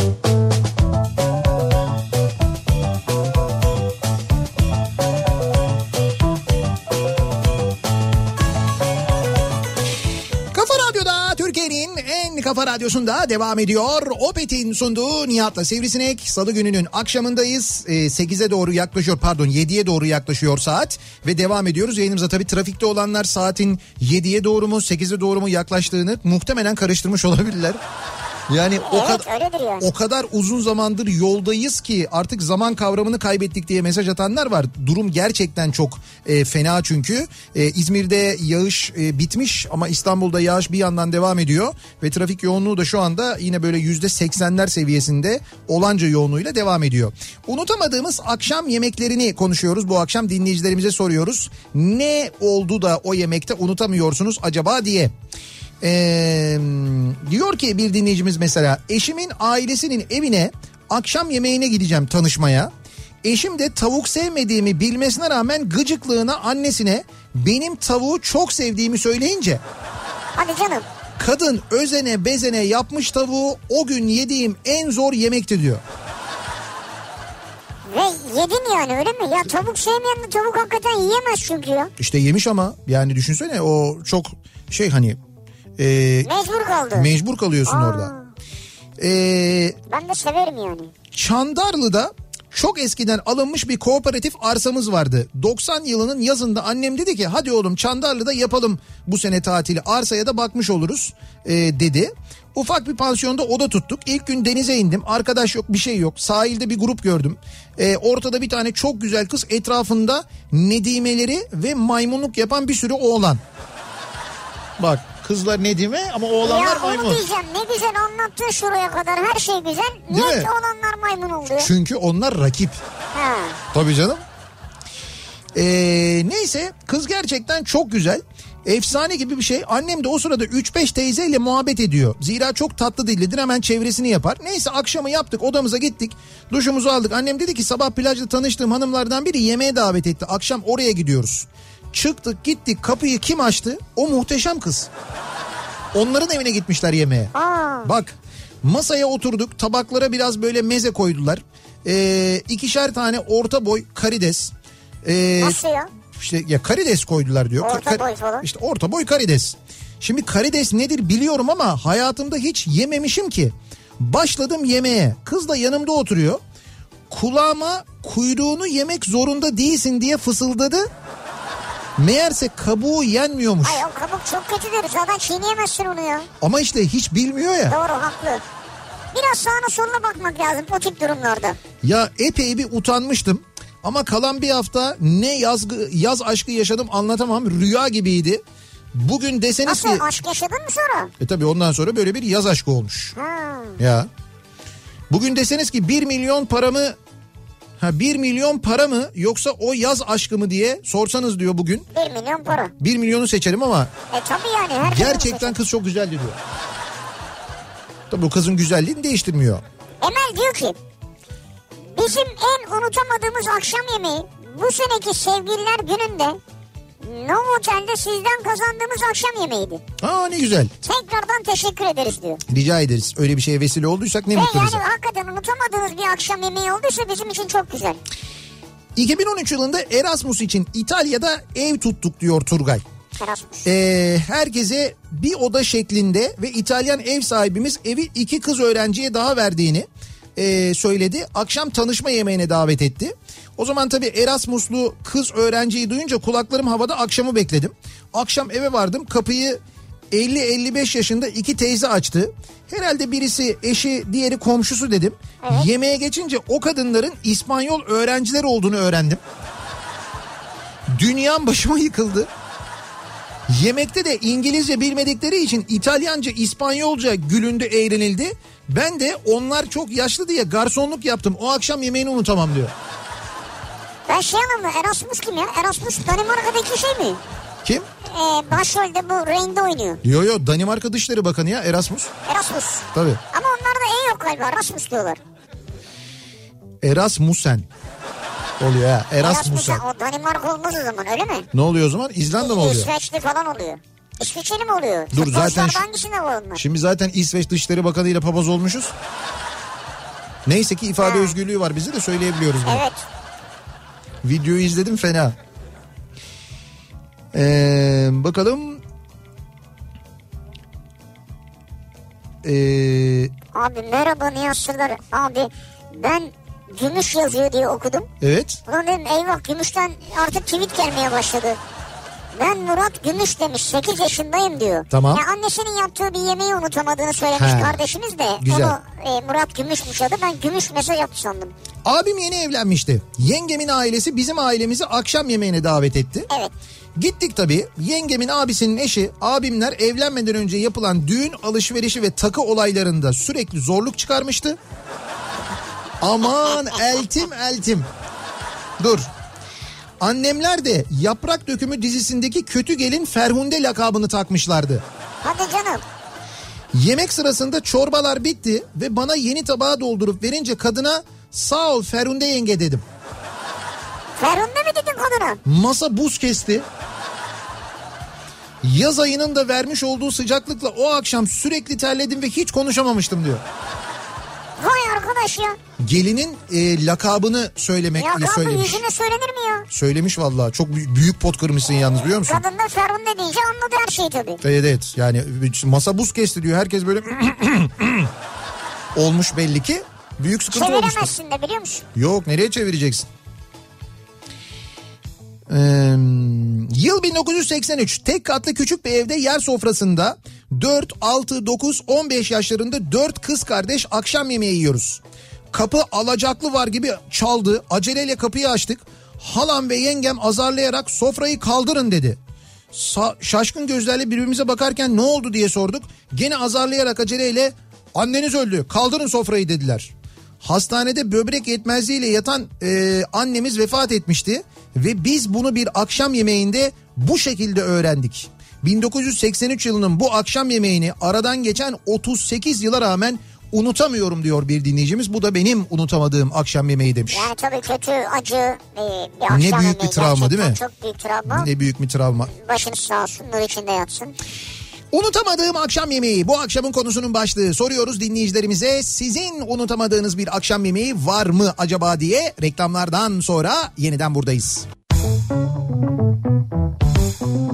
S1: you. Kafa radyosunda devam ediyor. Opet'in sunduğu Nihat'la Sivrisinek. Salı gününün akşamındayız. Ee, 8'e doğru yaklaşıyor pardon 7'ye doğru yaklaşıyor saat. Ve devam ediyoruz. Yayınımıza tabii trafikte olanlar saatin 7'ye doğru mu 8'e doğru mu yaklaştığını muhtemelen karıştırmış olabilirler. Yani o
S2: Evet yani.
S1: o kadar uzun zamandır yoldayız ki artık zaman kavramını kaybettik diye mesaj atanlar var. Durum gerçekten çok e, fena çünkü. E, İzmir'de yağış e, bitmiş ama İstanbul'da yağış bir yandan devam ediyor. Ve trafik yoğunluğu da şu anda yine böyle yüzde seksenler seviyesinde olanca yoğunluğuyla devam ediyor. Unutamadığımız akşam yemeklerini konuşuyoruz. Bu akşam dinleyicilerimize soruyoruz. Ne oldu da o yemekte unutamıyorsunuz acaba diye. Ee, diyor ki bir dinleyicimiz mesela eşimin ailesinin evine akşam yemeğine gideceğim tanışmaya. Eşim de tavuk sevmediğimi bilmesine rağmen gıcıklığına annesine benim tavuğu çok sevdiğimi söyleyince
S2: Hadi canım.
S1: Kadın özene bezene yapmış tavuğu o gün yediğim en zor yemekti diyor.
S2: Ve yedin yani öyle mi? Ya tavuk sevmeyen de tavuk hakikaten yiyemez çünkü ya.
S1: İşte yemiş ama yani düşünsene o çok şey hani e,
S2: Mecbur kaldı.
S1: mecbur kalıyorsun
S2: Aa.
S1: orada. E,
S2: Ben de severim yani.
S1: Çandarlı'da çok eskiden alınmış bir kooperatif arsamız vardı. 90 yılının yazında annem dedi ki hadi oğlum Çandarlı'da yapalım bu sene tatili arsaya da bakmış oluruz e, dedi. Ufak bir pansiyonda oda tuttuk. İlk gün denize indim. Arkadaş yok bir şey yok. Sahilde bir grup gördüm. E, ortada bir tane çok güzel kız etrafında nedimeleri ve maymunluk yapan bir sürü oğlan. Bak kızlar nedime ama oğlanlar
S2: ya
S1: maymun.
S2: onu diyeceğim ne güzel anlattın şuraya kadar her şey güzel.
S1: Değil
S2: Niye
S1: mi?
S2: ki olanlar maymun oluyor?
S1: Çünkü onlar rakip.
S2: Ha.
S1: Tabii canım. Ee, neyse kız gerçekten çok güzel. Efsane gibi bir şey. Annem de o sırada 3-5 teyzeyle muhabbet ediyor. Zira çok tatlı dillidir hemen çevresini yapar. Neyse akşamı yaptık odamıza gittik. Duşumuzu aldık. Annem dedi ki sabah plajda tanıştığım hanımlardan biri yemeğe davet etti. Akşam oraya gidiyoruz. Çıktık gittik kapıyı kim açtı? O muhteşem kız. Onların evine gitmişler yemeğe.
S2: Aa.
S1: Bak masaya oturduk tabaklara biraz böyle meze koydular. Ee, ikişer tane orta boy karides. Ee,
S2: Nasıl ya?
S1: işte ya karides koydular diyor.
S2: Orta boy falan.
S1: İşte orta boy karides. Şimdi karides nedir biliyorum ama hayatımda hiç yememişim ki. Başladım yemeğe. Kız da yanımda oturuyor. Kulağıma kuyruğunu yemek zorunda değilsin diye fısıldadı. Meğerse kabuğu yenmiyormuş.
S2: Ay o kabuk çok kötüdür zaten çiğneyemezsin onu ya.
S1: Ama işte hiç bilmiyor ya.
S2: Doğru haklı. Biraz sağına soluna bakmak lazım o tip durumlarda.
S1: Ya epey bir utanmıştım. Ama kalan bir hafta ne yazgı, yaz aşkı yaşadım anlatamam. Rüya gibiydi. Bugün deseniz
S2: Nasıl
S1: ki...
S2: aşk yaşadın mı sonra?
S1: E tabi ondan sonra böyle bir yaz aşkı olmuş.
S2: Ha.
S1: Ya. Bugün deseniz ki 1 milyon paramı... Ha 1 milyon para mı yoksa o yaz aşkı mı diye sorsanız diyor bugün.
S2: 1 milyon para.
S1: 1 milyonu seçerim ama
S2: E tabii yani. Her
S1: gerçekten kız çok güzeldi diyor. Tabi bu kızın güzelliğini değiştirmiyor.
S2: Emel diyor ki bizim en unutamadığımız akşam yemeği bu seneki sevgililer gününde Novotel'de sizden kazandığımız akşam yemeğiydi.
S1: Aa ne güzel.
S2: Tekrardan teşekkür ederiz diyor.
S1: Rica ederiz. Öyle bir şeye vesile olduysak ne
S2: Ve
S1: mutlu
S2: yani
S1: bize.
S2: hakikaten unutamadığınız bir akşam yemeği olduysa bizim için çok güzel.
S1: 2013 yılında Erasmus için İtalya'da ev tuttuk diyor Turgay.
S2: Erasmus.
S1: Ee, herkese bir oda şeklinde ve İtalyan ev sahibimiz evi iki kız öğrenciye daha verdiğini e, söyledi. Akşam tanışma yemeğine davet etti. O zaman tabii Erasmuslu kız öğrenciyi duyunca kulaklarım havada akşamı bekledim. Akşam eve vardım kapıyı 50-55 yaşında iki teyze açtı. Herhalde birisi eşi diğeri komşusu dedim. Yemeğe geçince o kadınların İspanyol öğrenciler olduğunu öğrendim. Dünyam başıma yıkıldı. Yemekte de İngilizce bilmedikleri için İtalyanca, İspanyolca gülündü, eğlenildi. Ben de onlar çok yaşlı diye garsonluk yaptım. O akşam yemeğini unutamam diyor.
S2: Ben şey anlamadım Erasmus kim ya? Erasmus Danimarka'daki şey mi?
S1: Kim?
S2: Ee, başrolde bu Rain'de oynuyor.
S1: Yo yo Danimarka Dışişleri Bakanı ya Erasmus.
S2: Erasmus.
S1: Tabii.
S2: Ama onlarda E yok galiba Erasmus diyorlar.
S1: Erasmussen. Oluyor ha Erasmussen.
S2: O Danimarka olmaz o zaman öyle mi?
S1: Ne oluyor o zaman? İzlanda mı oluyor?
S2: İsveçli falan oluyor. İsviçreli mi oluyor?
S1: Dur, zaten şu-
S2: hangisinde var onlar?
S1: Şimdi zaten İsveç Dışişleri Bakanı ile papaz olmuşuz. Neyse ki ifade
S2: Ha.
S1: özgürlüğü var bizi de söyleyebiliyoruz bunu.
S2: Evet.
S1: Videoyu izledim fena. Ee, bakalım. Ee,
S2: Abi merhaba Nihat Sırdar. Abi ben gümüş yazıyor diye okudum.
S1: evet.
S2: Ulan dedim eyvah gümüşten artık tweet gelmeye başladı. Ben Murat Gümüş demiş 8 yaşındayım diyor.
S1: Tamam.
S2: Ya annesinin yaptığı bir yemeği unutamadığını söylemiş
S1: He.
S2: kardeşimiz de.
S1: Güzel.
S2: Onu e, Murat Gümüşmüş adı ben Gümüş mesaj yaptı sandım.
S1: Abim yeni evlenmişti. Yengemin ailesi bizim ailemizi akşam yemeğine davet etti.
S2: Evet.
S1: Gittik tabii. Yengemin abisinin eşi, abimler evlenmeden önce yapılan düğün alışverişi ve takı olaylarında sürekli zorluk çıkarmıştı. Aman eltim eltim. Dur. Annemler de Yaprak Dökümü dizisindeki kötü gelin Ferhunde lakabını takmışlardı.
S2: Hadi canım.
S1: Yemek sırasında çorbalar bitti ve bana yeni tabağa doldurup verince kadına sağ ol Ferhunde yenge dedim.
S2: Ferhunde mi dedin kadına?
S1: Masa buz kesti. Yaz ayının da vermiş olduğu sıcaklıkla o akşam sürekli terledim ve hiç konuşamamıştım diyor.
S2: Arkadaş ya.
S1: Gelinin e, lakabını söylemek
S2: kanka
S1: söylemiş.
S2: yüzüne söylenir mi ya?
S1: Söylemiş vallahi. Çok büyük, pot kırmışsın yalnız biliyor musun?
S2: Kadın da Ferhunde deyince anladı her şeyi tabii.
S1: Evet evet yani masa buz kesti diyor. Herkes böyle olmuş belli ki. Büyük sıkıntı olmuştur.
S2: Çeviremezsin de biliyor musun?
S1: Yok nereye çevireceksin? Ee, yıl 1983 tek katlı küçük bir evde yer sofrasında 4, 6, 9, 15 yaşlarında 4 kız kardeş akşam yemeği yiyoruz. Kapı alacaklı var gibi çaldı. Aceleyle kapıyı açtık. Halam ve yengem azarlayarak sofrayı kaldırın dedi. Sa- şaşkın gözlerle birbirimize bakarken ne oldu diye sorduk. Gene azarlayarak aceleyle anneniz öldü kaldırın sofrayı dediler. Hastanede böbrek yetmezliğiyle yatan e, annemiz vefat etmişti ve biz bunu bir akşam yemeğinde bu şekilde öğrendik. 1983 yılının bu akşam yemeğini aradan geçen 38 yıla rağmen unutamıyorum diyor bir dinleyicimiz. Bu da benim unutamadığım akşam yemeği demiş.
S2: Yani tabii kötü, acı bir akşam
S1: Ne büyük bir travma değil mi?
S2: gerçekten Çok büyük travma.
S1: Ne büyük bir travma.
S2: Başınız sağ olsun, nur içinde yatsın.
S1: Unutamadığım akşam yemeği bu akşamın konusunun başlığı soruyoruz dinleyicilerimize sizin unutamadığınız bir akşam yemeği var mı acaba diye reklamlardan sonra yeniden buradayız. Kafa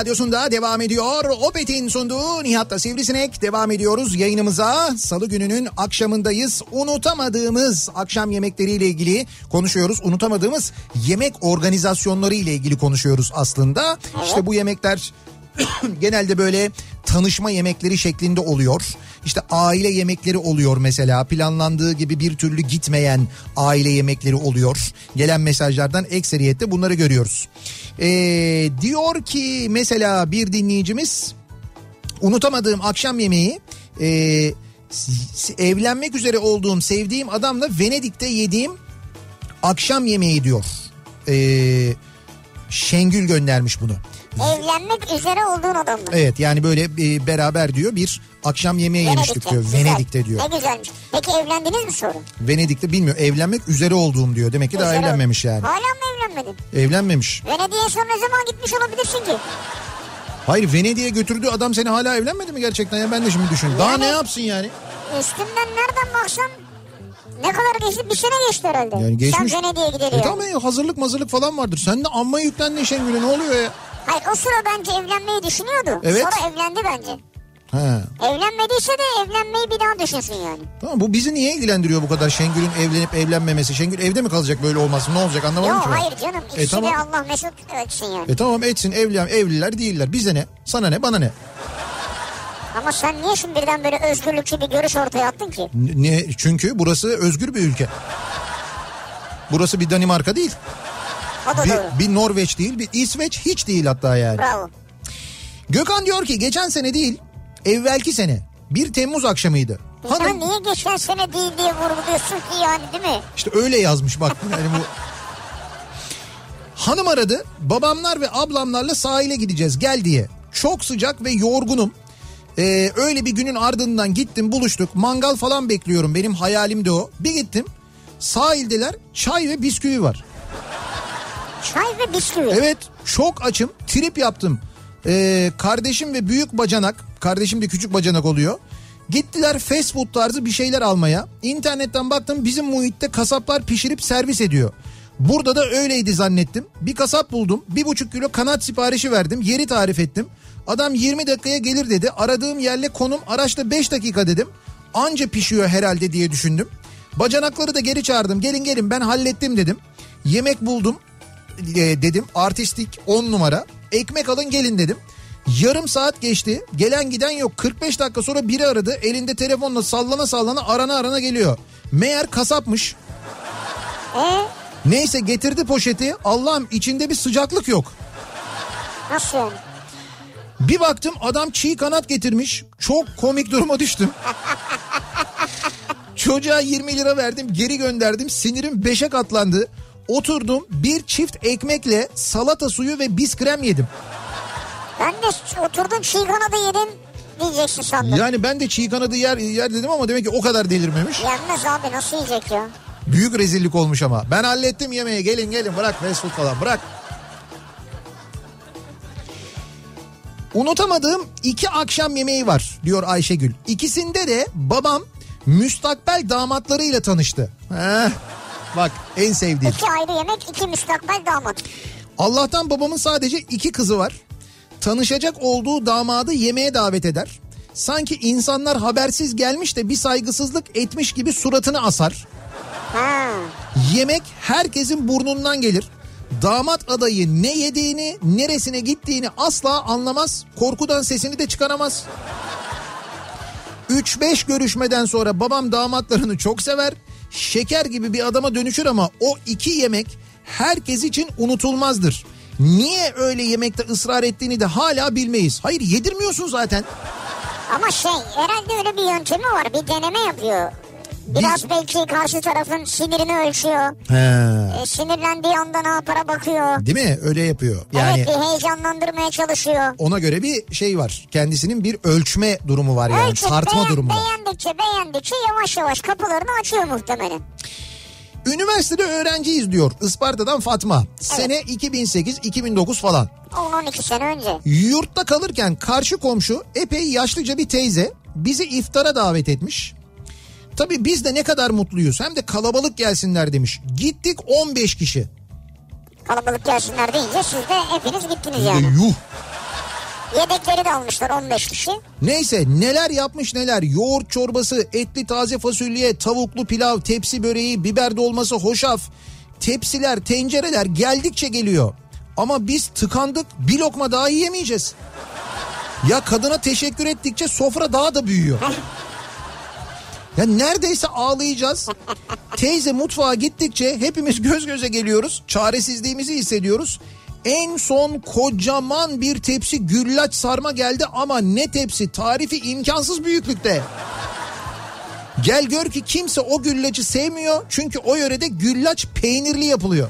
S1: radyosunda devam ediyor. Opet'in sunduğu Nihat'ta Sivrisinek devam ediyoruz yayınımıza. Salı gününün akşamındayız. Unutamadığımız akşam yemekleriyle ilgili konuşuyoruz. Unutamadığımız yemek organizasyonları ile ilgili konuşuyoruz aslında. İşte bu yemekler genelde böyle tanışma yemekleri şeklinde oluyor. İşte aile yemekleri oluyor mesela planlandığı gibi bir türlü gitmeyen aile yemekleri oluyor. Gelen mesajlardan ekseriyette bunları görüyoruz. Ee, diyor ki mesela bir dinleyicimiz unutamadığım akşam yemeği e, s- evlenmek üzere olduğum sevdiğim adamla Venedik'te yediğim akşam yemeği diyor. Ee, Şengül göndermiş bunu.
S2: Evlenmek üzere olduğun adamla.
S1: Evet yani böyle e, beraber diyor bir akşam yemeği yemiştik diyor.
S2: güzel.
S1: Venedik'te diyor.
S2: Ne güzelmiş. Peki evlendiniz mi sonra?
S1: Venedik'te bilmiyor evlenmek üzere olduğum diyor. Demek ki daha
S2: Üzere-
S1: evlenmemiş yani.
S2: Hala mı evlenmedin?
S1: Evlenmemiş.
S2: Venedik'e son ne zaman gitmiş olabilirsin ki?
S1: Hayır Venedik'e götürdüğü adam seni hala evlenmedi mi gerçekten ya ben de şimdi. Daha
S2: Yani-
S1: ne yapsın yani?
S2: Üstünden nereden baksan ne kadar geçti? Bir sene geçti herhalde.
S1: Yani geçmiş.
S2: Sen Venedik'e gideri
S1: E tamam ya hazırlık mazırlık falan vardır. Sen de amma yüklendin Şengül'e ne oluyor ya?
S2: Hayır o sıra bence evlenmeyi düşünüyordu.
S1: Evet.
S2: Sonra evlendi bence.
S1: Ha.
S2: Evlenmediyse de evlenmeyi bir daha düşünsün yani.
S1: Tamam bu bizi niye ilgilendiriyor bu kadar Şengül'ün evlenip evlenmemesi? Şengül evde mi kalacak böyle olmasın ne olacak anlamadım
S2: Yok
S1: ki ben.
S2: hayır canım.
S1: E,
S2: İkisi
S1: tamam.
S2: de Allah mesut etsin yani.
S1: E tamam etsin evlen evliler değiller bize ne? Sana ne bana ne?
S2: Ama sen niye şimdi birden böyle özgürlükçü bir görüş ortaya attın ki?
S1: Ne? Çünkü burası özgür bir ülke. Burası bir Danimarka değil.
S2: O da doğru.
S1: Bir, bir Norveç değil, bir İsveç hiç değil hatta yani.
S2: Bravo.
S1: Gökhan diyor ki geçen sene değil, evvelki sene 1 Temmuz akşamıydı. Hanım
S2: niye geçen sene değil diye vurguluyorsun ki yani değil mi?
S1: işte öyle yazmış bak. Yani bu Hanım aradı. Babamlar ve ablamlarla sahile gideceğiz gel diye. Çok sıcak ve yorgunum. Ee, öyle bir günün ardından gittim buluştuk. Mangal falan bekliyorum. Benim hayalim de o. Bir gittim. Sahildeler çay ve bisküvi var.
S2: Çay ve bisküvi.
S1: Evet çok açım trip yaptım. Ee, kardeşim ve büyük bacanak kardeşim de küçük bacanak oluyor. Gittiler fast food tarzı bir şeyler almaya. İnternetten baktım bizim muhitte kasaplar pişirip servis ediyor. Burada da öyleydi zannettim. Bir kasap buldum. Bir buçuk kilo kanat siparişi verdim. Yeri tarif ettim. Adam 20 dakikaya gelir dedi. Aradığım yerle konum araçta 5 dakika dedim. Anca pişiyor herhalde diye düşündüm. Bacanakları da geri çağırdım. Gelin gelin ben hallettim dedim. Yemek buldum e, dedim artistik 10 numara ekmek alın gelin dedim. Yarım saat geçti gelen giden yok 45 dakika sonra biri aradı elinde telefonla sallana sallana arana arana geliyor. Meğer kasapmış
S2: Ee,
S1: neyse getirdi poşeti Allah'ım içinde bir sıcaklık yok.
S2: nasıl yani?
S1: Bir baktım adam çiğ kanat getirmiş çok komik duruma düştüm. Çocuğa 20 lira verdim geri gönderdim sinirim 5'e katlandı. Oturdum bir çift ekmekle salata suyu ve biskrem yedim.
S2: Ben de oturdun çiğ kanadı yedin diyeceksin sandım.
S1: Yani ben de çiğ kanadı yer, yer dedim ama demek ki o kadar delirmemiş.
S2: Yenmez abi nasıl yiyecek ya?
S1: Büyük rezillik olmuş ama. Ben hallettim yemeği gelin gelin bırak food falan bırak. Unutamadığım iki akşam yemeği var diyor Ayşegül. İkisinde de babam müstakbel damatlarıyla tanıştı. Heh, bak en sevdiğim.
S2: İki ayrı yemek iki müstakbel damat.
S1: Allah'tan babamın sadece iki kızı var. Tanışacak olduğu damadı yemeğe davet eder. Sanki insanlar habersiz gelmiş de bir saygısızlık etmiş gibi suratını asar.
S2: Ha.
S1: Yemek herkesin burnundan gelir. Damat adayı ne yediğini, neresine gittiğini asla anlamaz. Korkudan sesini de çıkaramaz. 3-5 görüşmeden sonra babam damatlarını çok sever. Şeker gibi bir adama dönüşür ama o iki yemek herkes için unutulmazdır. Niye öyle yemekte ısrar ettiğini de hala bilmeyiz. Hayır yedirmiyorsun zaten.
S2: Ama şey herhalde öyle bir yöntemi var. Bir deneme yapıyor. Biraz belki karşı tarafın sinirini ölçüyor.
S1: He.
S2: E, sinirlendiği anda ne yapara bakıyor.
S1: Değil mi? Öyle yapıyor. Yani
S2: Evet bir heyecanlandırmaya çalışıyor.
S1: ona göre bir şey var. Kendisinin bir ölçme durumu var yani.
S2: Ölçüp
S1: Tartma
S2: beğen-
S1: durumu.
S2: Beğendikçe beğendikçe yavaş yavaş kapılarını açıyor muhtemelen.
S1: Üniversitede öğrenciyiz diyor Isparta'dan Fatma. Sene 2008-2009 falan.
S2: 10-12 sene önce.
S1: Yurtta kalırken karşı komşu epey yaşlıca bir teyze bizi iftara davet etmiş. Tabii biz de ne kadar mutluyuz. Hem de kalabalık gelsinler demiş. Gittik 15 kişi.
S2: Kalabalık gelsinler deyince siz de hepiniz gittiniz yani.
S1: yuh.
S2: Yedekleri de almışlar 15 kişi.
S1: Neyse neler yapmış neler. Yoğurt çorbası, etli taze fasulye, tavuklu pilav, tepsi böreği, biber dolması, hoşaf. Tepsiler, tencereler geldikçe geliyor. Ama biz tıkandık bir lokma daha yiyemeyeceğiz. Ya kadına teşekkür ettikçe sofra daha da büyüyor. Ya neredeyse ağlayacağız. Teyze mutfağa gittikçe hepimiz göz göze geliyoruz. Çaresizliğimizi hissediyoruz. En son kocaman bir tepsi güllaç sarma geldi ama ne tepsi tarifi imkansız büyüklükte. Gel gör ki kimse o güllacı sevmiyor çünkü o yörede güllaç peynirli yapılıyor.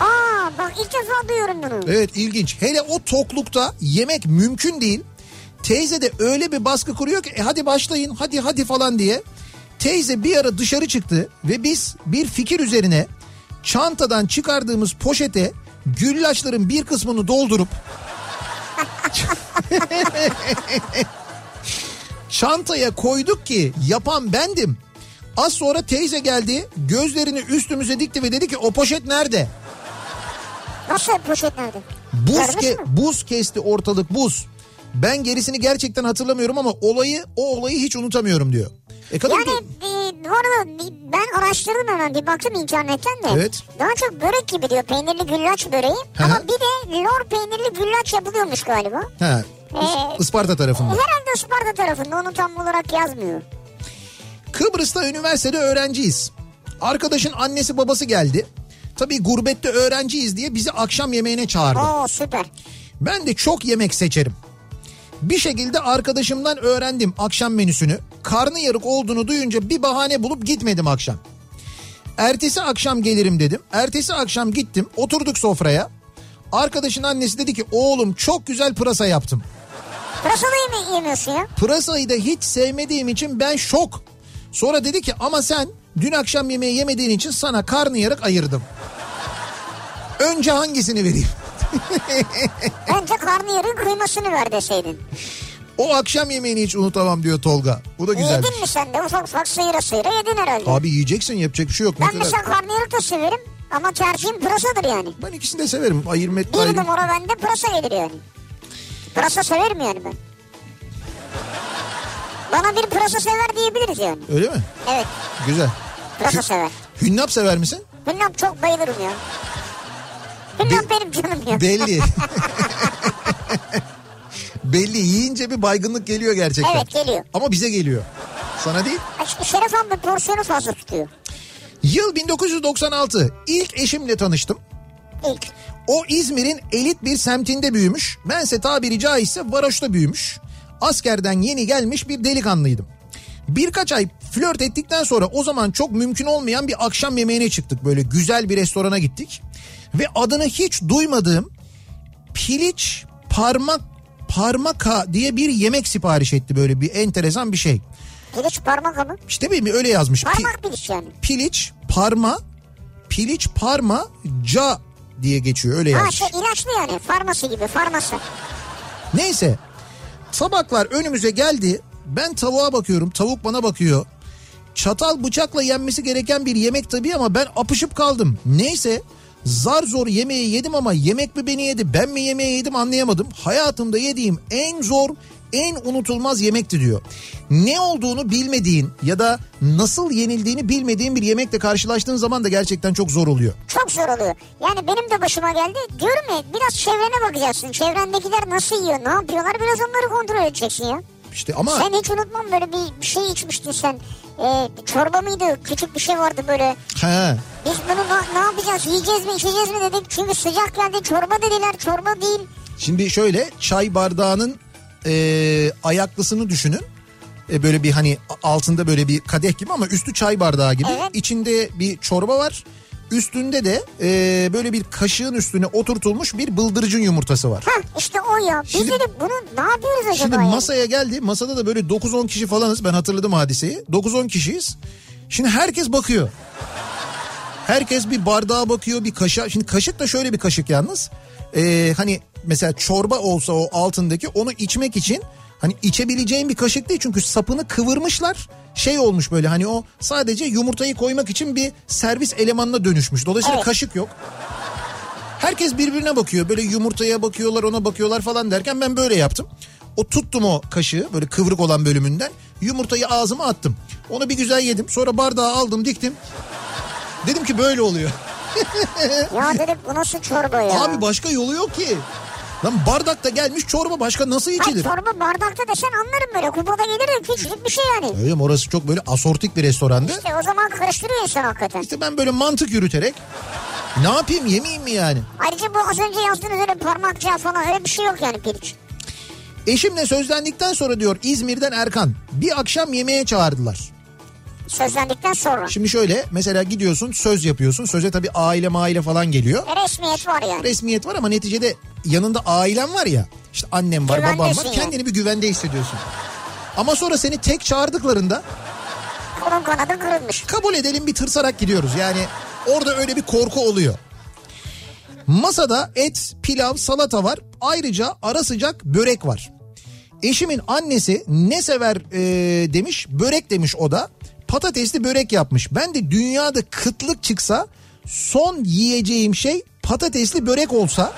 S2: Aa bak ilk defa duyuyorum bunu.
S1: Evet ilginç. Hele o toklukta yemek mümkün değil. Teyze de öyle bir baskı kuruyor ki e, hadi başlayın hadi hadi falan diye. Teyze bir ara dışarı çıktı ve biz bir fikir üzerine çantadan çıkardığımız poşete güllaçların bir kısmını doldurup çantaya koyduk ki yapan bendim. Az sonra teyze geldi gözlerini üstümüze dikti ve dedi ki o poşet nerede?
S2: Nasıl poşet nerede?
S1: Buz, ke- buz kesti ortalık buz. Ben gerisini gerçekten hatırlamıyorum ama olayı o olayı hiç unutamıyorum diyor. E kadın
S2: Yani e, bu arada ben araştırdım hemen bir baktım internetten de.
S1: Evet.
S2: Daha çok börek gibi diyor peynirli güllaç böreği.
S1: Hı
S2: Ama bir de lor peynirli güllaç yapılıyormuş galiba.
S1: He,
S2: Ee,
S1: Isparta tarafında.
S2: Herhalde Isparta tarafında onu tam olarak yazmıyor.
S1: Kıbrıs'ta üniversitede öğrenciyiz. Arkadaşın annesi babası geldi. Tabii gurbette öğrenciyiz diye bizi akşam yemeğine çağırdı.
S2: Oo süper.
S1: Ben de çok yemek seçerim. Bir şekilde arkadaşımdan öğrendim akşam menüsünü. Karnı yarık olduğunu duyunca bir bahane bulup gitmedim akşam. Ertesi akşam gelirim dedim. Ertesi akşam gittim oturduk sofraya. Arkadaşın annesi dedi ki oğlum çok güzel pırasa yaptım.
S2: Pırasalıyı mı yemiyorsun ya?
S1: Pırasayı da hiç sevmediğim için ben şok. Sonra dedi ki ama sen dün akşam yemeği yemediğin için sana karnıyarık ayırdım. Önce hangisini vereyim?
S2: Önce karnıyarın kıymasını ver deseydin.
S1: O akşam yemeğini hiç unutamam diyor Tolga. Bu da güzel.
S2: Yedin mi sen de ufak ufak sıyıra sıyıra yedin herhalde.
S1: Abi yiyeceksin yapacak bir şey yok.
S2: Ben
S1: kadar-
S2: mesela karnıyarık da severim. Ama tercihim pırasadır yani.
S1: Ben ikisini de severim. Ayırma etme
S2: Bir
S1: ayrı.
S2: numara bende pırasa gelir yani. Pırasa severim yani ben. Bana bir pırasa sever diyebiliriz yani.
S1: Öyle mi?
S2: Evet
S1: Güzel.
S2: pırasa sever.
S1: Hünnap sever misin?
S2: Hünnap çok bayılırım ya. Hünnap
S1: Be-
S2: benim canım ya.
S1: Belli. Belli yiyince bir baygınlık geliyor gerçekten.
S2: Evet geliyor.
S1: Ama bize geliyor. Sana değil.
S2: Aşkı Şeref abi porsiyonu fazla tutuyor.
S1: Yıl 1996. İlk eşimle tanıştım.
S2: İlk.
S1: O İzmir'in elit bir semtinde büyümüş. Bense tabiri caizse varoşta büyümüş. Askerden yeni gelmiş bir delikanlıydım. Birkaç ay Flört ettikten sonra o zaman çok mümkün olmayan bir akşam yemeğine çıktık. Böyle güzel bir restorana gittik. Ve adını hiç duymadığım piliç parmak parmaka diye bir yemek sipariş etti böyle bir enteresan bir şey.
S2: Piliç parmak mı?
S1: İşte bir öyle yazmış. Pi-
S2: Parmak piliç yani.
S1: piliç parma piliç parma ca diye geçiyor öyle
S2: Ha
S1: yazmış.
S2: şey ilaçlı yani farması gibi farması.
S1: Neyse tabaklar önümüze geldi. Ben tavuğa bakıyorum tavuk bana bakıyor. Çatal bıçakla yenmesi gereken bir yemek tabii ama ben apışıp kaldım. Neyse zar zor yemeği yedim ama yemek mi beni yedi ben mi yemeği yedim anlayamadım. Hayatımda yediğim en zor en unutulmaz yemekti diyor. Ne olduğunu bilmediğin ya da nasıl yenildiğini bilmediğin bir yemekle karşılaştığın zaman da gerçekten çok zor oluyor.
S2: Çok zor oluyor. Yani benim de başıma geldi. Diyorum ya biraz çevrene bakacaksın. Çevrendekiler nasıl yiyor ne yapıyorlar biraz onları kontrol edeceksin ya.
S1: İşte ama
S2: Sen hiç unutmam böyle bir, bir şey içmiştin sen. Ee, çorba mıydı? Küçük bir şey vardı böyle.
S1: he,
S2: Biz bunu na- ne yapacağız? Yiyeceğiz mi içeceğiz mi dedik. Çünkü sıcak geldi çorba dediler. Çorba değil.
S1: Şimdi şöyle çay bardağının e, ayaklısını düşünün. E, böyle bir hani altında böyle bir kadeh gibi ama üstü çay bardağı gibi.
S2: Evet.
S1: İçinde bir çorba var. Üstünde de e, böyle bir kaşığın üstüne oturtulmuş bir bıldırcın yumurtası var.
S2: Hah işte o ya. Biz
S1: Şimdi-
S2: dedik bunu ne yapıyoruz acaba
S1: Şimdi
S2: yani?
S1: masaya geldi. Masada da böyle 9-10 kişi falanız. Ben hatırladım hadiseyi. 9-10 kişiyiz. Şimdi herkes bakıyor. Herkes bir bardağa bakıyor, bir kaşığa. Şimdi kaşık da şöyle bir kaşık yalnız. Ee, hani mesela çorba olsa o altındaki onu içmek için hani içebileceğin bir kaşık değil. Çünkü sapını kıvırmışlar. Şey olmuş böyle hani o sadece yumurtayı koymak için bir servis elemanına dönüşmüş. Dolayısıyla
S2: Evet.
S1: kaşık yok. Herkes birbirine bakıyor. Böyle yumurtaya bakıyorlar ona bakıyorlar falan derken ben böyle yaptım. O tuttum o kaşığı böyle kıvrık olan bölümünden. Yumurtayı ağzıma attım. Onu bir güzel yedim. Sonra bardağı aldım diktim. Dedim ki böyle oluyor.
S2: Ya dedik bu nasıl çorba ya?
S1: Abi başka yolu yok ki. Lan bardakta gelmiş çorba başka nasıl
S2: Hayır
S1: içilir?
S2: çorba bardakta desen anlarım böyle. Kupada gelir küçücük bir şey yani.
S1: Öyle mi? Orası çok böyle asortik bir restorandı.
S2: İşte o zaman karıştırıyor insan hakikaten.
S1: İşte ben böyle mantık yürüterek ne yapayım yemeyeyim mi yani?
S2: Ayrıca bu az önce yazdığınız öyle parmakça falan öyle bir şey yok yani piliç.
S1: Eşimle sözlendikten sonra diyor İzmir'den Erkan bir akşam yemeğe çağırdılar.
S2: Sözlendikten sonra.
S1: Şimdi şöyle mesela gidiyorsun söz yapıyorsun. Söze tabii aile maile falan geliyor.
S2: E, resmiyet var yani.
S1: Resmiyet var ama neticede yanında ailen var ya. İşte annem var babam var.
S2: Güvendesin yani.
S1: Kendini bir güvende hissediyorsun. Ama sonra seni tek çağırdıklarında
S2: Kolun kanadın kırılmış.
S1: kabul edelim bir tırsarak gidiyoruz. Yani orada öyle bir korku oluyor. Masada et, pilav, salata var. Ayrıca ara sıcak börek var. Eşimin annesi ne sever e, demiş. Börek demiş o da. Patatesli börek yapmış. Ben de dünyada kıtlık çıksa son yiyeceğim şey patatesli börek olsa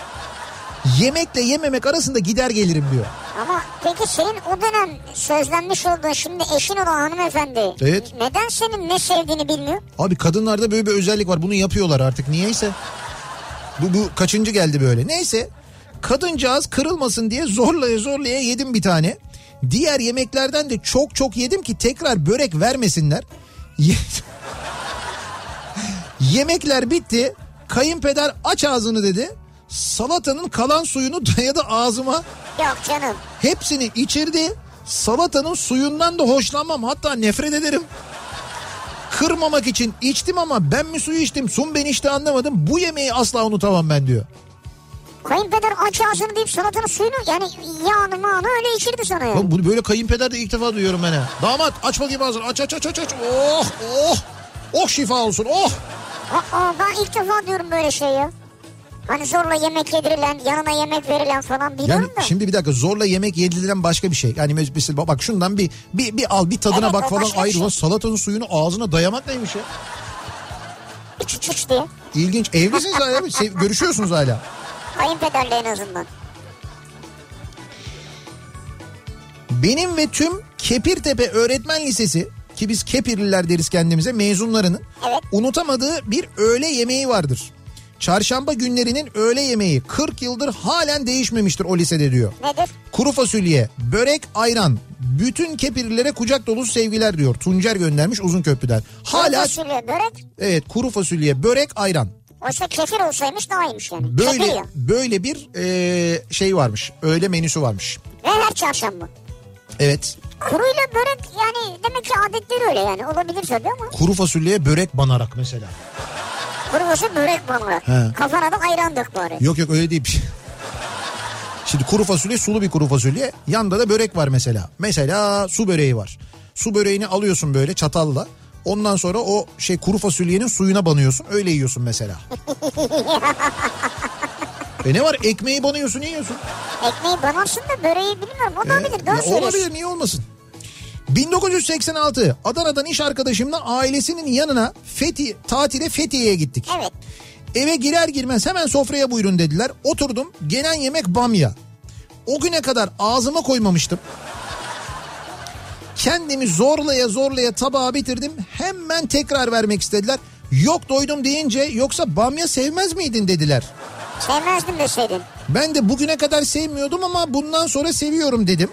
S1: yemekle yememek arasında gider gelirim diyor.
S2: Ama peki senin o dönem sözlenmiş olduğun şimdi eşin olan hanımefendi
S1: Evet.
S2: neden senin ne sevdiğini bilmiyor?
S1: Abi kadınlarda böyle bir özellik var. Bunu yapıyorlar artık niyeyse. Bu, bu kaçıncı geldi böyle. Neyse kadıncağız kırılmasın diye zorlaya zorlaya yedim bir tane. Diğer yemeklerden de çok çok yedim ki tekrar börek vermesinler. Ye- Yemekler bitti. Kayınpeder aç ağzını dedi. Salatanın kalan suyunu dayadı ağzıma.
S2: Yok canım.
S1: Hepsini içirdi. Salatanın suyundan da hoşlanmam. Hatta nefret ederim. Kırmamak için içtim ama ben mi suyu içtim? Sun ben işte anlamadım. Bu yemeği asla unutamam ben diyor.
S2: Kayınpeder aç ağzını deyip salatanın suyunu yani yağını mağını öyle içirdi sana yani.
S1: Bak bunu böyle kayınpeder de ilk defa duyuyorum ben ha. Damat aç bakayım ağzını. Aç aç aç aç. aç. Oh oh. Oh şifa olsun oh.
S2: Aa, ben ilk defa diyorum böyle şey ya. Hani zorla yemek yedirilen, yanına yemek verilen falan biliyorum
S1: Yani
S2: da.
S1: şimdi bir dakika zorla yemek yedirilen başka bir şey. Yani mesela bak şundan bir bir, bir al bir tadına
S2: Evet,
S1: bak falan ayrı.
S2: şey.
S1: Salatanın suyunu ağzına dayamak neymiş ya?
S2: İç iç iç diye.
S1: İlginç. Evlisiniz hala mı? Görüşüyorsunuz hala.
S2: Kayınpederle en azından.
S1: Benim ve tüm Kepirtepe Öğretmen Lisesi ki biz Kepirliler deriz kendimize mezunlarının
S2: Evet.
S1: unutamadığı bir öğle yemeği vardır. Çarşamba günlerinin öğle yemeği 40 yıldır halen değişmemiştir o lisede diyor.
S2: Nedir?
S1: Kuru fasulye, börek, ayran. Bütün Kepirlilere kucak dolusu sevgiler diyor. Tuncer göndermiş uzun köprüden. Hala
S2: Kuru fasulye, börek.
S1: evet kuru fasulye, börek, ayran.
S2: Oysa kefir olsaymış daha iyiymiş yani.
S1: Böyle böyle bir eee, şey varmış. Öğle menüsü varmış.
S2: Ve her çarşamba.
S1: Evet.
S2: Kuruyla börek yani demek ki adetleri öyle yani olabilir tabii ama.
S1: Kuru fasulyeye börek banarak mesela.
S2: Kuru fasulye börek banarak.
S1: He.
S2: Kafana da ayran dök bari.
S1: Yok yok öyle değil. Şimdi kuru fasulye sulu bir kuru fasulye. Yanda da börek var mesela. Mesela su böreği var. Su böreğini alıyorsun böyle çatalla. Ondan sonra o şey kuru fasulyenin suyuna banıyorsun. Öyle yiyorsun mesela. e ne var ekmeği banıyorsun yiyorsun.
S2: Ekmeği banarsın da böreği bilmiyorum. Da olabilir. Doğru
S1: Ya
S2: söylüyorsun.
S1: olabilir niye olmasın? 1986 Adana'dan iş arkadaşımla ailesinin yanına Fethi, tatile Fethiye'ye gittik.
S2: Evet.
S1: Eve girer girmez hemen sofraya buyurun dediler. Oturdum gelen yemek bamya. O güne kadar ağzıma koymamıştım. Kendimi zorlaya zorlaya tabağa bitirdim. Hemen tekrar vermek istediler. Yok doydum deyince yoksa bamya sevmez miydin dediler.
S2: Sevmezdim deseydin.
S1: Ben de bugüne kadar sevmiyordum ama bundan sonra seviyorum dedim.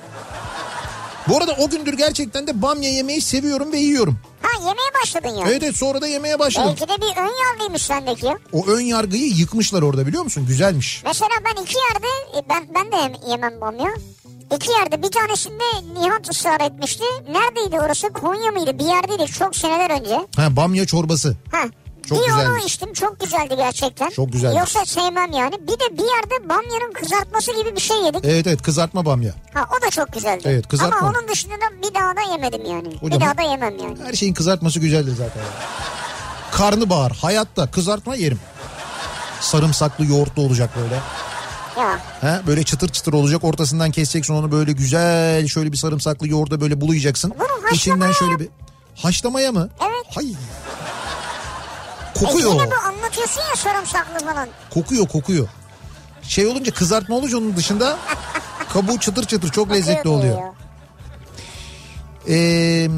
S1: Bu arada o gündür gerçekten de bamya yemeyi seviyorum ve yiyorum.
S2: Ha yemeye başladın ya.
S1: Evet evet sonra da yemeye başladım.
S2: Belki de bir ön yargıymış sendeki.
S1: O ön yargıyı yıkmışlar orada biliyor musun? Güzelmiş.
S2: Mesela ben iki yerde e, ben ben de yem- yemem bamya. İki yerde bir tanesinde Nihat ısrar etmişti. Neredeydi orası? Konya mıydı? Bir yerdeydi çok seneler önce.
S1: Ha bamya çorbası.
S2: Ha.
S1: Çok
S2: bir onu
S1: güzelmiş.
S2: içtim çok güzeldi gerçekten.
S1: Çok güzelmiş.
S2: Yoksa sevmem yani. Bir de bir yerde bamyanın kızartması gibi bir şey yedik.
S1: Evet evet kızartma bamya.
S2: Ha o da çok güzeldi.
S1: Evet, kızartma.
S2: Ama onun dışında da bir daha da yemedim yani.
S1: Hocam-
S2: bir daha da yemem yani.
S1: Her şeyin kızartması güzeldir zaten. Karnabahar hayatta kızartma yerim. Sarımsaklı yoğurtlu olacak böyle.
S2: Ya
S1: He, böyle çıtır çıtır olacak ortasından keseceksin onu böyle güzel şöyle bir sarımsaklı yoğurda böyle bulayacaksın.
S2: Bunu
S1: İçinden şöyle bir haşlamaya mı?
S2: Evet.
S1: Hay.
S2: e
S1: Kokuyor.
S2: yine bu anlatıyorsun ya sarımsaklı falan.
S1: Kokuyor kokuyor. Şey olunca kızartma olunca onun dışında kabuğu çıtır çıtır çok lezzetli oluyor.
S2: diyor.
S1: Ee,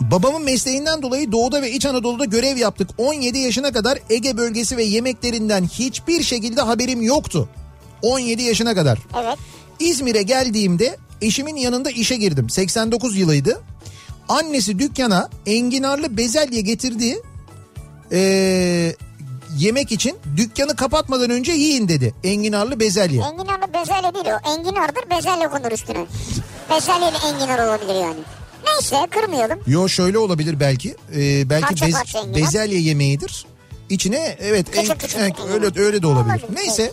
S1: babamın mesleğinden dolayı Doğu'da ve İç Anadolu'da görev yaptık. 17 yaşına kadar Ege bölgesi ve yemeklerinden hiçbir şekilde haberim yoktu. 17 yaşına kadar.
S2: Evet.
S1: İzmir'e geldiğimde eşimin yanında işe girdim. 89 yılıydı. Annesi dükkana enginarlı bezelye getirdiği ee, yemek için dükkanı kapatmadan önce yiyin dedi. Enginarlı bezelye.
S2: Enginarlı bezelye değil o. Enginardır bezelye konur üstüne. Bezelye ile enginar olabilir yani. Neyse kırmayalım.
S1: Yo şöyle olabilir belki. Ee, belki
S2: Parça
S1: bez-
S2: parça enginar.
S1: bezelye yemeğidir. İçine evet
S2: Küçük
S1: en-
S2: küçük
S1: en- öyle öyle de olabilir.
S2: Olabilir,
S1: Neyse.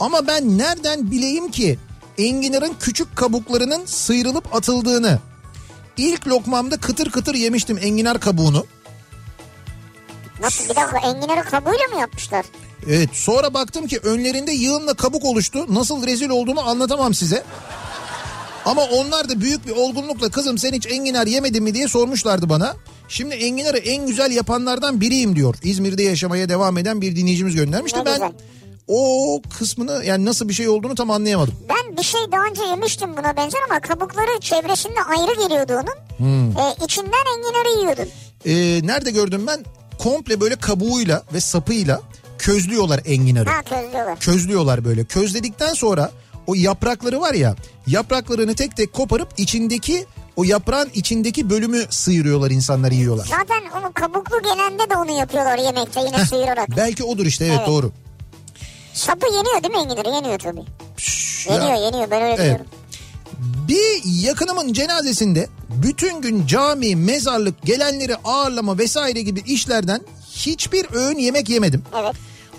S1: Ama ben nereden bileyim ki enginarın küçük kabuklarının sıyrılıp atıldığını. İlk lokmamda kıtır kıtır yemiştim enginar kabuğunu.
S2: Nasıl bir dakika enginarı kabuğuyla mı yapmışlar?
S1: Evet sonra baktım ki önlerinde yığınla kabuk oluştu. Nasıl rezil olduğumu anlatamam size. Ama onlar da büyük bir olgunlukla kızım sen hiç enginar yemedin mi diye sormuşlardı bana. Şimdi enginarı en güzel yapanlardan biriyim diyor. İzmir'de yaşamaya devam eden bir dinleyicimiz göndermişti.
S2: Ne
S1: Ben
S2: güzel.
S1: O kısmını yani nasıl bir şey olduğunu tam anlayamadım.
S2: Ben bir şey daha önce yemiştim buna benzer ama kabukları çevresinde ayrı geliyordu onun.
S1: Hmm.
S2: Ee, içinden enginarı yiyordun.
S1: Ee, nerede gördüm ben? Komple böyle kabuğuyla ve sapıyla közlüyorlar enginarı.
S2: Ha közlüyorlar.
S1: közlüyorlar böyle. Közledikten sonra o yaprakları var ya yapraklarını tek tek koparıp içindeki o yaprağın içindeki bölümü sıyırıyorlar insanlar yiyorlar.
S2: Zaten onu kabuklu gelende de onu yapıyorlar yemekte yine sıyırarak.
S1: Belki odur işte evet,
S2: Evet.
S1: doğru.
S2: Sapı yeniyor değil mi enginarı? Yeniyor tabii.
S1: Şş,
S2: Yeniyor
S1: ya.
S2: yeniyor ben öyle
S1: Evet.
S2: diyorum.
S1: Bir yakınımın cenazesinde bütün gün cami, mezarlık, gelenleri ağırlama vesaire gibi işlerden hiçbir öğün yemek yemedim.
S2: Evet.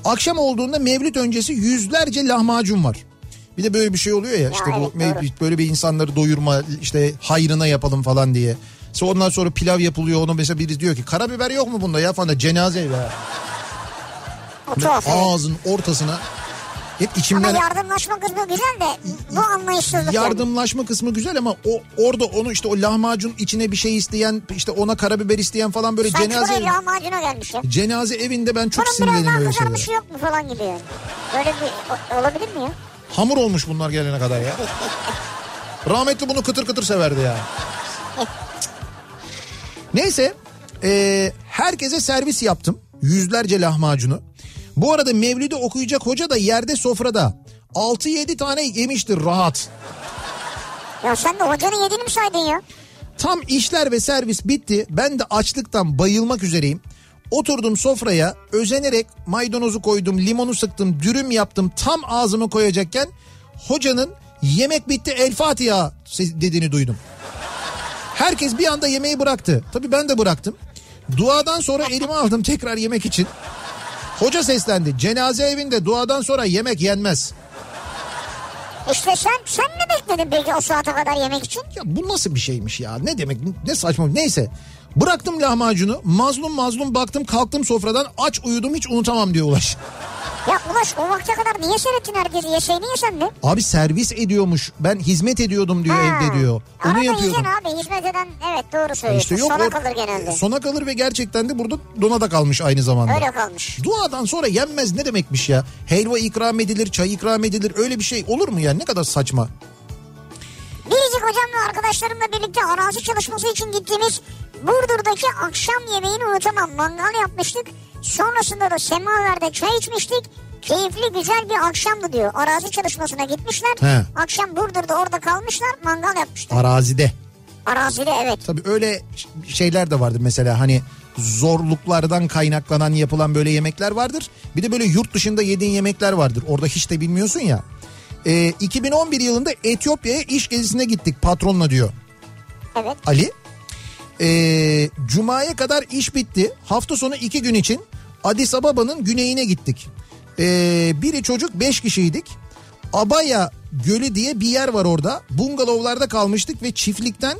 S1: Akşam olduğunda mevlüt öncesi yüzlerce lahmacun var. Bir de böyle bir şey oluyor ya, işte bu
S2: evet,
S1: mev-
S2: doğru.
S1: böyle bir insanları doyurma işte hayrına yapalım falan diye. Sonra ondan sonra pilav yapılıyor onu mesela biri diyor ki karabiber yok mu bunda ya falan da cenaze be.
S2: O tuhaf. evet.
S1: Ağzın ortasına hep
S2: Ama
S1: içimden
S2: yardımlaşma kısmı güzel de bu anlayışsızlık. yani.
S1: yardımlaşma kısmı güzel ama o orada onu işte o lahmacun içine bir şey isteyen işte ona karabiber isteyen falan böyle
S2: Sanki
S1: cenaze
S2: buraya lahmacuna gelmiş ya.
S1: cenaze evinde ben çok
S2: Bunun
S1: sinirlenirim öyle şeylere.
S2: kızarmışı yok mu falan gibi yani. Böyle bir olabilir mi ya?
S1: Hamur olmuş bunlar gelene kadar ya. Rahmetli bunu kıtır kıtır severdi ya. Neyse e, herkese servis yaptım. Yüzlerce lahmacunu. Bu arada Mevlid'i okuyacak hoca da yerde sofrada. 6-7 tane yemiştir rahat.
S2: Ya sen de hocanın yediğini mi saydın ya?
S1: Tam işler ve servis bitti. Ben de açlıktan bayılmak üzereyim. Oturdum sofraya özenerek maydanozu koydum, limonu sıktım, dürüm yaptım. Tam ağzıma koyacakken hocanın yemek bitti El Fatiha dediğini duydum. Herkes bir anda yemeği bıraktı. Tabii ben de bıraktım. Duadan sonra elime aldım tekrar yemek için. Hoca seslendi. Cenaze evinde duadan sonra yemek yenmez.
S2: İşte sen sen ne bekledin peki o saate kadar yemek için?
S1: Ya bu nasıl bir şeymiş ya? Ne demek? Ne saçma. Neyse. Bıraktım lahmacunu. Mazlum mazlum baktım kalktım sofradan aç uyudum hiç unutamam diyor Ulaş.
S2: Ya Ulaş o vakte kadar niye seyrettin herkesi? Yeseydin ya sen de.
S1: Abi servis ediyormuş. Ben hizmet ediyordum diyor
S2: Ha.
S1: evde diyor. Onu
S2: Arada
S1: yapıyordum.
S2: abi hizmet eden evet doğru söylüyorsun.
S1: İşte yok
S2: Sona
S1: o-
S2: kalır genelde.
S1: Sona kalır ve gerçekten de burada donada kalmış aynı zamanda.
S2: Öyle kalmış.
S1: Duadan sonra yenmez ne demekmiş ya? Helva ikram edilir, çay ikram edilir öyle bir şey olur mu ya? Ne kadar saçma.
S2: Biricik hocamla arkadaşlarımla birlikte arazi çalışması için gittiğimiz Burdur'daki akşam yemeğini unutamam. Mangal yapmıştık. Sonrasında da semaverde çay içmiştik. Keyifli güzel bir akşamdı diyor. Arazi çalışmasına gitmişler.
S1: He.
S2: Akşam Burdur'da orada kalmışlar mangal yapmışlar.
S1: Arazide.
S2: Arazide evet.
S1: Tabii öyle şeyler de vardır mesela hani zorluklardan kaynaklanan yapılan böyle yemekler vardır. Bir de böyle yurt dışında yediğin yemekler vardır. Orada hiç de bilmiyorsun ya. Ee, 2011 yılında Etiyopya'ya iş gezisine gittik patronla diyor
S2: Evet.
S1: Ali. Ee, Cuma'ya kadar iş bitti. Hafta sonu iki gün için Addis Ababa'nın güneyine gittik. Ee, biri çocuk beş kişiydik. Abaya Gölü diye bir yer var orada. Bungalovlarda kalmıştık ve çiftlikten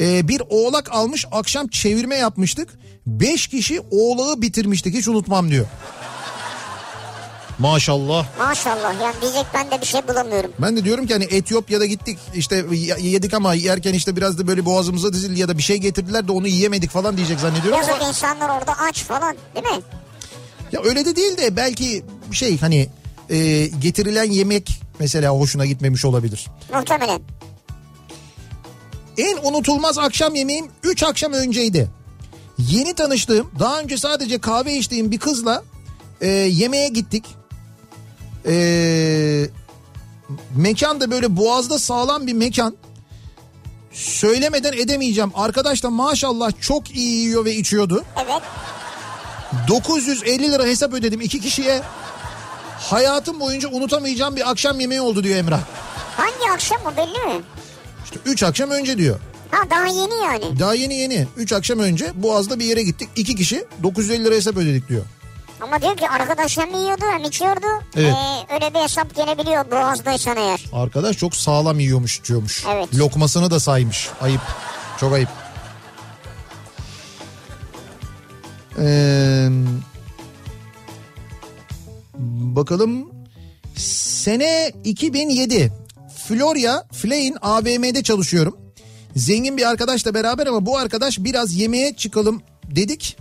S1: e, bir oğlak almış akşam çevirme yapmıştık. Beş kişi oğlağı bitirmiştik hiç unutmam diyor. Maşallah.
S2: Maşallah yani diyecek ben de bir şey bulamıyorum.
S1: Ben de diyorum ki hani Etiyopya'da gittik işte yedik ama yerken işte biraz da böyle boğazımıza dizildi ya da bir şey getirdiler de onu yiyemedik falan diyecek zannediyorum.
S2: Yazık
S1: Ama
S2: insanlar orada aç falan değil mi?
S1: ya öyle de değil de belki şey hani e, getirilen yemek mesela hoşuna gitmemiş olabilir.
S2: Muhtemelen.
S1: En unutulmaz akşam yemeğim 3 akşam önceydi. Yeni tanıştığım daha önce sadece kahve içtiğim bir kızla e, yemeğe gittik. E, mekan da böyle boğazda sağlam bir mekan. Söylemeden edemeyeceğim. Arkadaş da maşallah çok iyi yiyor ve içiyordu.
S2: Evet.
S1: 950 lira hesap ödedim iki kişiye. Hayatım boyunca unutamayacağım bir akşam yemeği oldu diyor Emrah.
S2: Hangi akşam o belli mi?
S1: İşte 3 akşam önce diyor.
S2: Ha daha yeni yani.
S1: Daha yeni yeni 3 akşam önce Boğaz'da bir yere gittik. iki kişi 950 lira hesap ödedik diyor.
S2: Ama diyor ki arkadaş hem yiyordu hem içiyordu.
S1: Evet.
S2: Ee, öyle bir hesap gelebiliyor boğazdaysan eğer.
S1: Arkadaş çok sağlam yiyormuş içiyormuş.
S2: Evet.
S1: Lokmasını da saymış. Ayıp. Çok ayıp. Ee, bakalım. Sene 2007. Florya Flay'in AVM'de çalışıyorum. Zengin bir arkadaşla beraber ama bu arkadaş biraz yemeğe çıkalım dedik.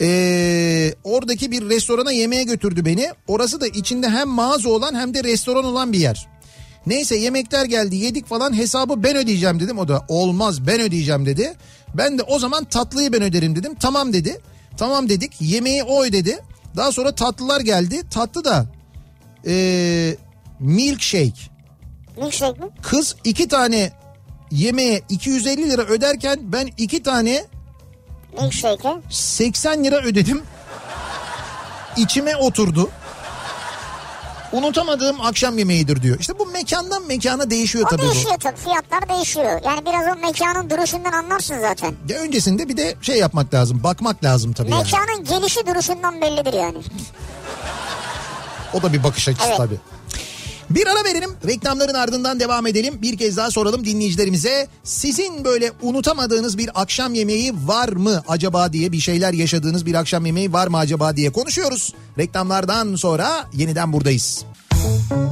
S1: Ee, oradaki bir restorana yemeğe götürdü beni. Orası da içinde hem mağaza olan hem de restoran olan bir yer. Neyse yemekler geldi yedik falan hesabı ben ödeyeceğim dedim. O da olmaz ben ödeyeceğim dedi. Ben de o zaman tatlıyı ben öderim dedim. Tamam dedi. Tamam dedik yemeği o ödedi. Daha sonra tatlılar geldi. Tatlı da ee, milkshake.
S2: Milkshake mi?
S1: Kız iki tane yemeğe 250 lira öderken ben iki tane
S2: Milkshake'e.
S1: 80 lira ödedim. İçime oturdu. Unutamadığım akşam yemeğidir diyor. İşte bu mekandan mekana değişiyor
S2: O
S1: tabii
S2: değişiyor tabii fiyatlar değişiyor. Yani biraz o mekanın duruşundan anlarsın zaten.
S1: bu. Ya öncesinde bir de şey yapmak lazım. Bakmak lazım tabii yani.
S2: Mekanın gelişi duruşundan bellidir yani.
S1: O da bir bakış açısı
S2: Evet.
S1: tabii. Bir ara verelim. Reklamların ardından devam edelim. Bir kez daha soralım dinleyicilerimize. Sizin böyle unutamadığınız bir akşam yemeği var mı acaba diye bir şeyler yaşadığınız bir akşam yemeği var mı acaba diye konuşuyoruz. Reklamlardan sonra yeniden buradayız. Kafa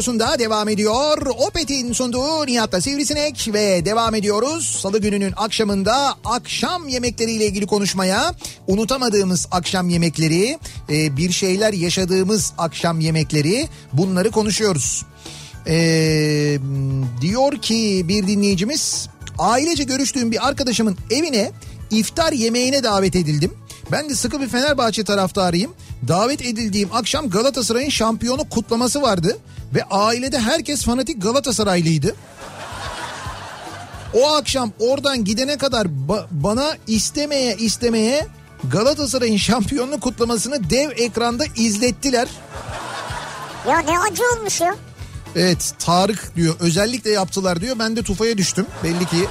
S1: radyosunda devam ediyor. Opet'in sunduğu Nihat'ta Sivrisinek ve devam ediyoruz. Salı gününün akşamında akşam yemekleriyle ilgili konuşmaya unutamadığımız akşam yemekleri, e, bir şeyler yaşadığımız akşam yemekleri bunları konuşuyoruz. Ee, diyor ki bir dinleyicimiz ailece görüştüğüm bir arkadaşımın evine iftar yemeğine davet edildim. Ben de sıkı bir Fenerbahçe taraftarıyım. Davet edildiğim akşam Galatasaray'ın şampiyonu kutlaması vardı. Ve ailede herkes fanatik Galatasaraylıydı. O akşam oradan gidene kadar ba- bana istemeye istemeye Galatasaray'ın şampiyonluk kutlamasını dev ekranda izlettiler.
S2: Ya ne acı olmuş ya.
S1: Evet Tarık diyor özellikle yaptılar diyor. Ben de tufaya düştüm. Belli ki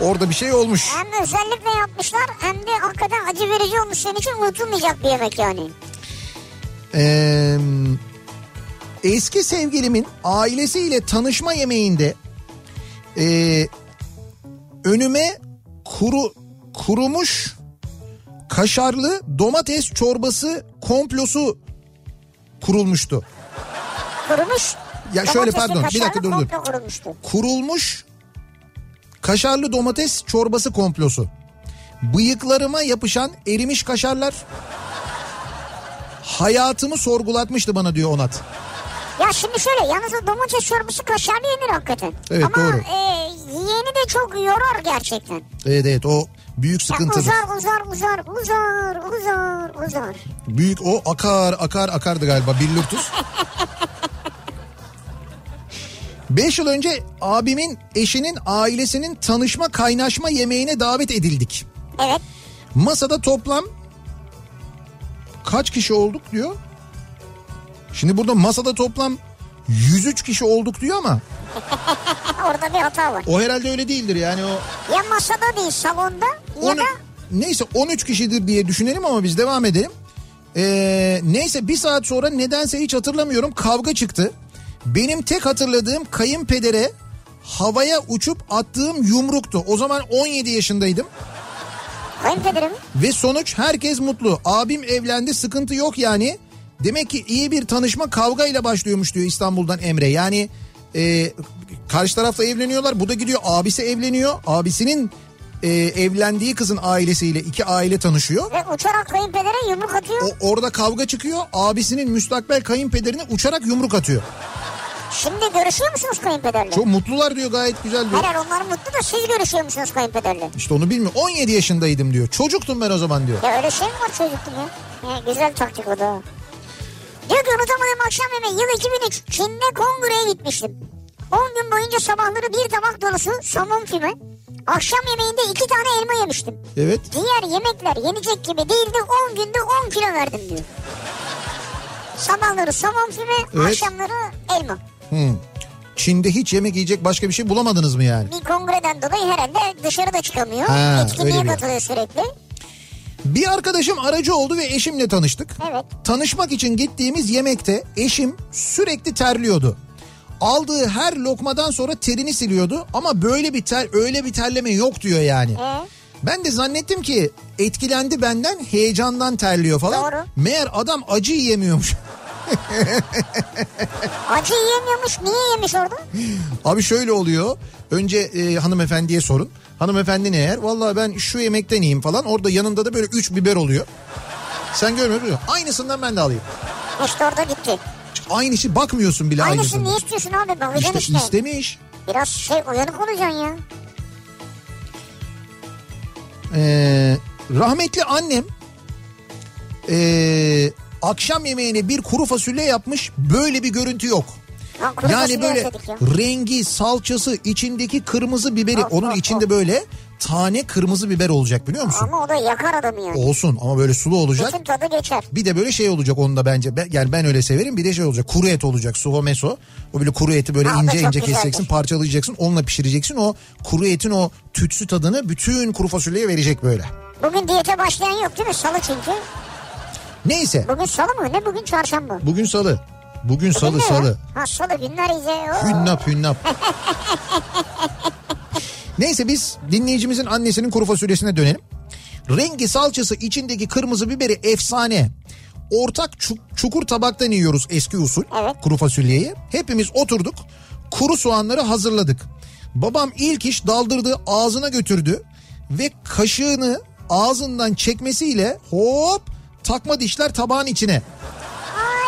S1: orada bir şey olmuş.
S2: Hem özellikle yapmışlar hem de hakikaten acı verici olmuş senin için unutulmayacak bir yemek yani.
S1: Ee, eski sevgilimin ailesiyle tanışma yemeğinde ee, önüme kuru kurumuş kaşarlı domates çorbası komplosu kurulmuştu.
S2: Kurumuş.
S1: Ya şöyle
S2: Domatesli
S1: pardon, bir dakika dur, dur. Kurulmuş kaşarlı domates çorbası komplosu. Bıyıklarıma yapışan erimiş kaşarlar hayatımı sorgulatmıştı bana diyor Onat.
S2: Ya şimdi şöyle yalnız o domates çorbası kaşarlı yenir hakikaten.
S1: Evet,
S2: Ama
S1: doğru.
S2: e, yiyeni de çok yorar gerçekten.
S1: Evet evet o büyük
S2: Ya
S1: sıkıntıdır.
S2: uzar uzar uzar uzar uzar uzar.
S1: Büyük o akar akar akardı galiba billur tuz. Beş yıl önce abimin eşinin ailesinin tanışma kaynaşma yemeğine davet edildik.
S2: Evet.
S1: Masada toplam kaç kişi olduk diyor. Şimdi burada masada toplam 103 kişi olduk diyor ama
S2: Orada bir hata var.
S1: o herhalde öyle değildir yani o
S2: Ya masada değil salonda ya
S1: Onu-
S2: da
S1: neyse 13 kişidir diye düşünelim ama biz devam edelim. Ee, neyse bir saat sonra nedense hiç hatırlamıyorum kavga çıktı. Benim tek hatırladığım kayınpedere havaya uçup attığım yumruktu. O zaman 17 yaşındaydım
S2: kayınpederim.
S1: ve sonuç herkes mutlu. Abim evlendi sıkıntı yok yani. Demek ki iyi bir tanışma kavgayla başlıyormuş diyor İstanbul'dan Emre. Yani e, karşı tarafta evleniyorlar bu da gidiyor abisi evleniyor. Abisinin e, evlendiği kızın ailesiyle iki aile tanışıyor.
S2: Ve uçarak kayınpedere yumruk atıyor.
S1: O, orada kavga çıkıyor. Abisinin müstakbel kayınpederine uçarak yumruk atıyor.
S2: Şimdi görüşüyor musunuz kayınpederle?
S1: Çok mutlular diyor gayet güzel diyor.
S2: Hayır onlar mutlu da siz görüşüyor musunuz kayınpederle?
S1: İşte onu bilmiyorum. 17 yaşındaydım diyor. Çocuktum ben o zaman diyor.
S2: Ya öyle şey mi var çocuktum ya? ya güzel taktik o da. Diyor ki unutamadığım akşam yemeği yıl 2003 Çin'de kongreye gitmiştim. 10 gün boyunca sabahları bir tabak dolusu somon füme. Akşam yemeğinde iki tane elma yemiştim.
S1: Evet.
S2: Diğer yemekler yenecek gibi değildi 10 günde 10 kilo verdim diyor. Sabahları somon füme,
S1: Evet.
S2: akşamları elma.
S1: Hmm. Çin'de hiç yemek yiyecek başka bir şey bulamadınız mı yani?
S2: Bir kongreden dolayı herhalde dışarıda çıkamıyor.
S1: Ha,
S2: Etkinliğe katılıyor sürekli.
S1: Bir arkadaşım aracı oldu ve eşimle tanıştık.
S2: Evet.
S1: Tanışmak için gittiğimiz yemekte eşim sürekli terliyordu. Aldığı her lokmadan sonra terini siliyordu ama böyle bir ter öyle bir terleme yok diyor yani.
S2: Ee?
S1: Ben de zannettim ki etkilendi benden heyecandan terliyor falan.
S2: Doğru.
S1: Meğer adam acı yiyemiyormuş.
S2: Acı yiyemiyormuş. Niye yemiş orada?
S1: Abi şöyle oluyor. Önce e, hanımefendiye sorun. Hanımefendi ne yer? Vallahi ben şu yemekten yiyeyim falan. Orada yanında da böyle üç biber oluyor. Sen görmüyor musun? Aynısından ben de alayım.
S2: İşte orada gitti.
S1: Aynı şey bakmıyorsun bile
S2: Aynısını
S1: aynısından.
S2: niye istiyorsun abi? Bakacaksın
S1: İşte
S2: işte.
S1: istemiş.
S2: Biraz şey uyanık olacaksın ya.
S1: Ee, rahmetli annem ee, akşam yemeğine bir kuru fasulye yapmış. Böyle bir görüntü yok.
S2: Ha,
S1: yani böyle
S2: ya.
S1: rengi, salçası, içindeki kırmızı biberi.
S2: Of,
S1: onun
S2: of,
S1: içinde
S2: of.
S1: böyle tane kırmızı biber olacak biliyor musun?
S2: Ama o da yakar adamı yani.
S1: Olsun ama böyle sulu olacak.
S2: Bütün tadı geçer.
S1: Bir de böyle şey olacak onda bence. Ben, yani ben öyle severim. Bir de şey olacak. Kuru et olacak. Suho meso. O böyle kuru eti böyle
S2: Ha,
S1: ince ince
S2: güzeldir.
S1: keseceksin, parçalayacaksın. Onunla pişireceksin. O kuru etin o tütsü tadını bütün kuru fasulyeye verecek böyle.
S2: Bugün diyete başlayan yok değil mi? Salı çünkü.
S1: Neyse.
S2: Bugün salı mı? Ne bugün çarşamba?
S1: Bugün salı. Bugün salı
S2: Bugün
S1: salı.
S2: Ha salı günler iyice. Oo.
S1: Hünnap hünnap. Neyse biz dinleyicimizin annesinin kuru fasulyesine dönelim. Rengi salçası içindeki kırmızı biberi efsane. Ortak çu- çukur tabaktan yiyoruz eski usul
S2: Evet.
S1: kuru fasulyeyi. Hepimiz oturduk. Kuru soğanları hazırladık. Babam ilk iş daldırdı ağzına götürdü ve kaşığını ağzından çekmesiyle hop takma dişler tabağın içine.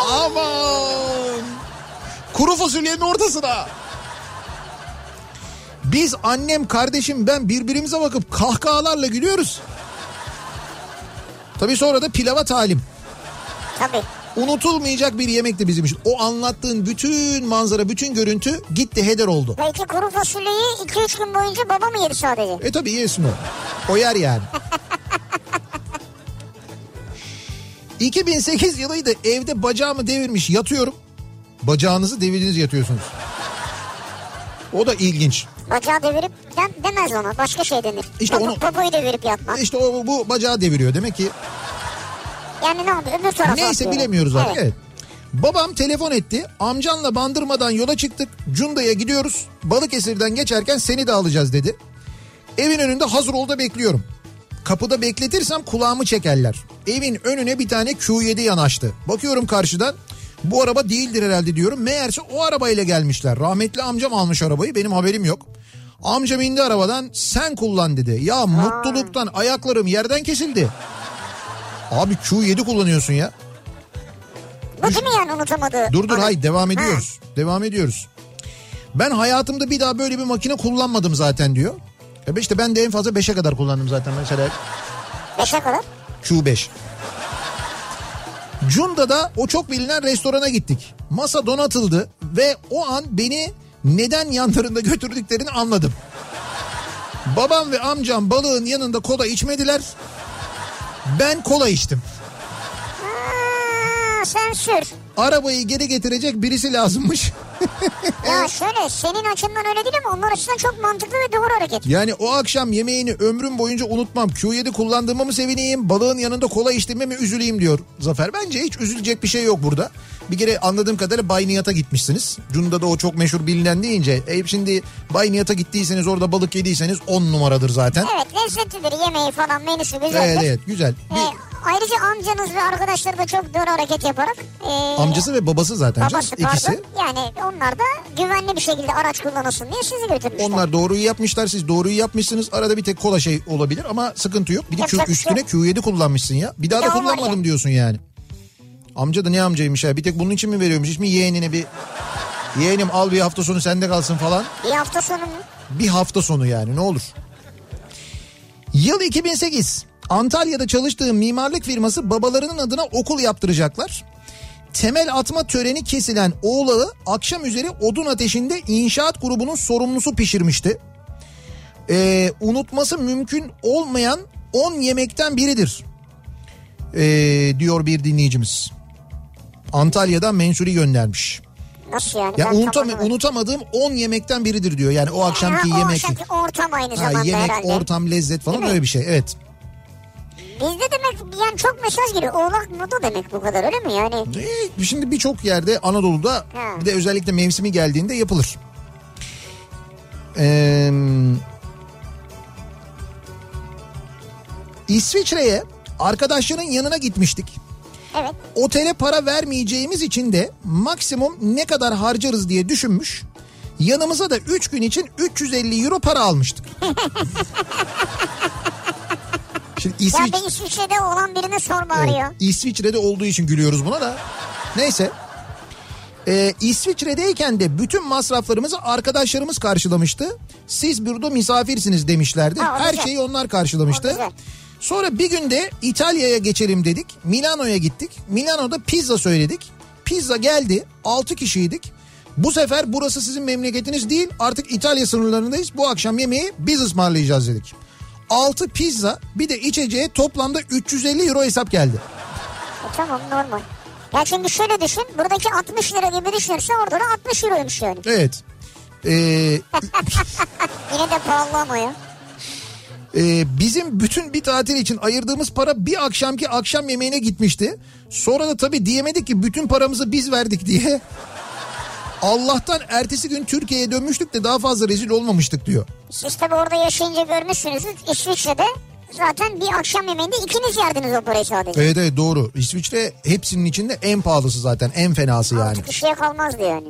S1: Aman! Kuru fasulyenin ortasına. Biz annem kardeşim ben birbirimize bakıp kahkahalarla gülüyoruz. Tabii sonra da pilava talim.
S2: Tabii.
S1: Unutulmayacak bir yemekti bizim için. O anlattığın bütün manzara, bütün görüntü gitti heder oldu.
S2: Belki kuru fasulyeyi 2-3 gün boyunca baba mı yedi sadece?
S1: E tabii yesin o. O yer yani. 2008 yılıydı evde bacağımı devirmiş yatıyorum. Bacağınızı devirdiniz yatıyorsunuz. O da ilginç.
S2: Bacağı devirip dem, demez ona başka şey denir.
S1: İşte
S2: Popo-
S1: onu-
S2: Popoyu devirip yatma.
S1: İşte o bu bacağı deviriyor demek ki.
S2: Yani ne oldu öbür tarafa
S1: Neyse
S2: atıyor.
S1: bilemiyoruz artık.
S2: Evet.
S1: Evet. Babam telefon etti. Amcanla bandırmadan yola çıktık. Cunda'ya gidiyoruz. Balıkesir'den geçerken seni de alacağız dedi. Evin önünde hazır ol da bekliyorum. Kapıda bekletirsem kulağımı çekerler. Evin önüne bir tane Q7 yanaştı. Bakıyorum karşıdan. Bu araba değildir herhalde diyorum. Meğerse o arabayla gelmişler. Rahmetli amcam almış arabayı. Benim haberim yok. Amcam indi arabadan sen kullan dedi. Ya mutluluktan ayaklarım yerden kesildi. Abi Q7 kullanıyorsun ya.
S2: Bu değil mi yani unutamadığı?
S1: Dur dur hayır devam
S2: Ha.
S1: ediyoruz. Devam ediyoruz. Ben hayatımda bir daha böyle bir makine kullanmadım zaten diyor. E işte ben de en fazla 5'e kadar kullandım zaten mesela
S2: Beşe kadar.
S1: Q5. Cunda'da o çok bilinen restorana gittik. Masa donatıldı ve o an beni neden yanlarında götürdüklerini anladım. Babam ve amcam balığın yanında kola içmediler. Ben kola içtim.
S2: Aa, sen sür.
S1: Arabayı geri getirecek birisi lazımmış.
S2: Ya şöyle senin açından öyle değil ama onlar açısından çok mantıklı ve doğru hareket.
S1: Yani o akşam yemeğini ömrüm boyunca unutmam. Q7 kullandığıma mı sevineyim, balığın yanında kola içtiğime mi üzüleyim diyor Zafer. Bence hiç üzülecek bir şey yok burada. Bir kere anladığım kadarıyla Bay Nihat'a gitmişsiniz. Cunda'da o çok meşhur bilinen deyince. E şimdi Bay Nihat'a gittiyseniz orada balık yediyseniz 10 numaradır zaten.
S2: Evet lezzetlidir yemeği falan menüsü güzeldir.
S1: Evet evet güzel.
S2: Ee,
S1: Bir
S2: ayrıca amcanız ve arkadaşları da çok doğru hareket yaparak. e,
S1: amcası ve babası zaten canım,
S2: babası pardon.
S1: ikisi.
S2: Yani onlar da güvenli bir şekilde araç kullanılsın diye sizi götürmüşler.
S1: Onlar doğruyu yapmışlar siz doğruyu yapmışsınız. Arada bir tek kola şey olabilir ama sıkıntı yok. Bir de Q,
S2: şey
S1: üstüne Q7 kullanmışsın ya. Bir daha
S2: Bir
S1: da kullanmadım
S2: ya.
S1: diyorsun yani. Amca da ne amcaymış ya bir tek bunun için mi veriyormuş hiç mi yeğenine bir yeğenim al bir hafta sonu sende kalsın falan.
S2: Bir hafta sonu mu?
S1: Bir hafta sonu yani ne olur. Yıl 2008 Antalya'da çalıştığım mimarlık firması babalarının adına okul yaptıracaklar. Temel atma töreni kesilen oğlağı akşam üzeri odun ateşinde inşaat grubunun sorumlusu pişirmişti. Ee, unutması mümkün olmayan 10 yemekten biridir. Ee, diyor bir dinleyicimiz. Antalya'dan mensuri göndermiş.
S2: Nasıl yani?
S1: Ya unutam unutamadığım 10 yemekten biridir diyor. Yani o akşamki
S2: Ha, o
S1: yemek.
S2: akşamki ortam aynı
S1: Ha,
S2: zamanda
S1: yemek,
S2: herhalde.
S1: ortam, lezzet falan öyle bir şey. Evet.
S2: Bizde demek yani çok mesaj giriyor. Oğlak moda demek bu kadar öyle mi yani?
S1: Ee, Şimdi birçok yerde Anadolu'da
S2: Ha.
S1: bir de özellikle mevsimi geldiğinde yapılır. Ee, İsviçre'ye arkadaşların yanına gitmiştik.
S2: Evet.
S1: Otele para vermeyeceğimiz için de maksimum ne kadar harcarız diye düşünmüş. Yanımıza da 3 gün için 350 euro para almıştık. Şimdi
S2: Ya
S1: İsviç...
S2: ben İsviçre'de olan birine sor bari ya.
S1: Evet, İsviçre'de olduğu için gülüyoruz buna da. Neyse. Ee, İsviçre'deyken de bütün masraflarımızı arkadaşlarımız karşılamıştı. Siz burada misafirsiniz demişlerdi.
S2: Ha,
S1: Her şeyi onlar karşılamıştı. Sonra bir günde İtalya'ya geçelim dedik. Milano'ya gittik. Milano'da pizza söyledik. Pizza geldi. 6 kişiydik. Bu sefer burası sizin memleketiniz değil. Artık İtalya sınırlarındayız. Bu akşam yemeği biz ısmarlayacağız dedik. 6 pizza bir de içeceğe toplamda 350 euro hesap geldi.
S2: E, tamam normal. Ya çünkü şöyle düşün. Buradaki 60 lira gibi düşünürse orada da 60 euroymuş yani.
S1: Evet. Ee,
S2: Yine de pahalı ama ya.
S1: e, bizim bütün bir tatil için ayırdığımız para bir akşamki akşam yemeğine gitmişti. Sonra da tabii diyemedik ki bütün paramızı biz verdik diye. Allah'tan ertesi gün Türkiye'ye dönmüştük de daha fazla rezil olmamıştık diyor.
S2: Siz tabi orada yaşayınca görmüşsünüzdür. İsviçre'de zaten bir akşam yemeğinde ikiniz yerdiniz o parayı sadece.
S1: Evet evet doğru. İsviçre hepsinin içinde en pahalısı zaten en fenası yani.
S2: Artık kişiye kalmazdı yani.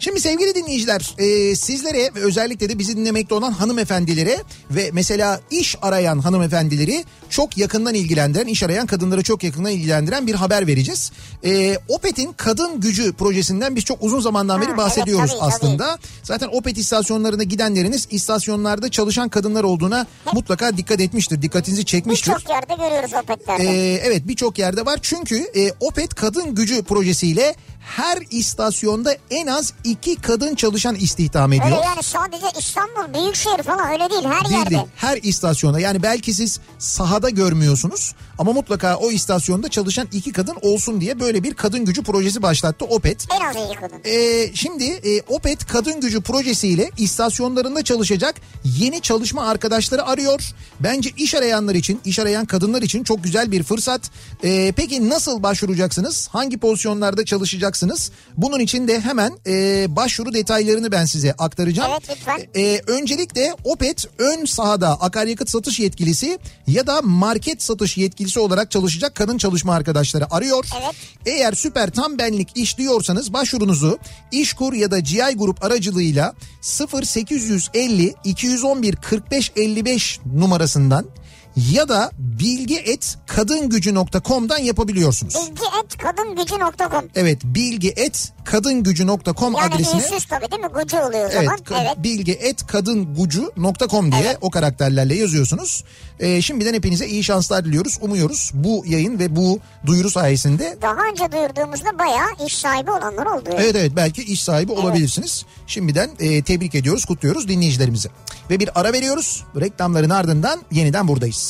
S1: Şimdi sevgili dinleyiciler e, sizlere ve özellikle de bizi dinlemekte olan hanımefendilere ve mesela iş arayan hanımefendileri çok yakından ilgilendiren, iş arayan kadınları çok yakından ilgilendiren bir haber vereceğiz. E, Opet'in Kadın Gücü projesinden biz çok uzun zamandan beri
S2: Ha,
S1: bahsediyoruz
S2: evet, tabii,
S1: aslında. Zaten Opet istasyonlarına gidenleriniz istasyonlarda çalışan kadınlar olduğuna mutlaka dikkat etmiştir. Dikkatinizi çekmiştir.
S2: Birçok yerde görüyoruz Opet'lerde.
S1: Ee, evet birçok yerde var çünkü e, Opet Kadın Gücü projesiyle her istasyonda en az iki kadın çalışan istihdam ediyor.
S2: Öyle yani sadece İstanbul, Büyükşehir falan öyle değil her
S1: Değil
S2: yerde.
S1: değil. Her istasyonda yani belki siz sahada görmüyorsunuz ama mutlaka o istasyonda çalışan iki kadın olsun diye böyle bir kadın gücü projesi başlattı Opet.
S2: En az iki kadın.
S1: Ee, şimdi e, Opet Kadın Gücü projesiyle istasyonlarında çalışacak yeni çalışma arkadaşları arıyor. Bence iş arayanlar için, iş arayan kadınlar için çok güzel bir fırsat. Ee, peki nasıl başvuracaksınız? Hangi pozisyonlarda çalışacaksınız? Bunun için de hemen e, başvuru detaylarını ben size aktaracağım.
S2: Evet, lütfen.
S1: Ee, öncelikle Opet ön sahada akaryakıt satış yetkilisi ya da market satış yetkilisi olarak çalışacak kadın çalışma arkadaşları arıyor.
S2: Evet.
S1: Eğer süper tam benlik iş diyorsanız başvurunuzu İşkur ya da GI Grup aracılığıyla 0850 211 45 55 numarasından ya da bilgi et kadingücü.com'dan yapabiliyorsunuz.
S2: Bilgi et kadingücü.com.
S1: Evet bilgi et kadingücü.com
S2: Yani
S1: adresine
S2: ünsüz tabii değil mi? Gucu oluyor o
S1: Evet,
S2: zaman. Evet.
S1: bilgi et kadıngucu.com diye
S2: Evet.
S1: o karakterlerle yazıyorsunuz. Ee, şimdiden hepinize iyi şanslar diliyoruz. Umuyoruz bu yayın ve bu duyuru sayesinde
S2: Daha önce duyurduğumuzda bayağı iş sahibi olanlar oldu. yani.
S1: evet evet belki iş sahibi olabilirsiniz. Şimdiden e, tebrik ediyoruz, kutluyoruz dinleyicilerimizi. Ve bir ara veriyoruz. Reklamların ardından yeniden buradayız.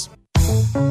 S1: Thank you.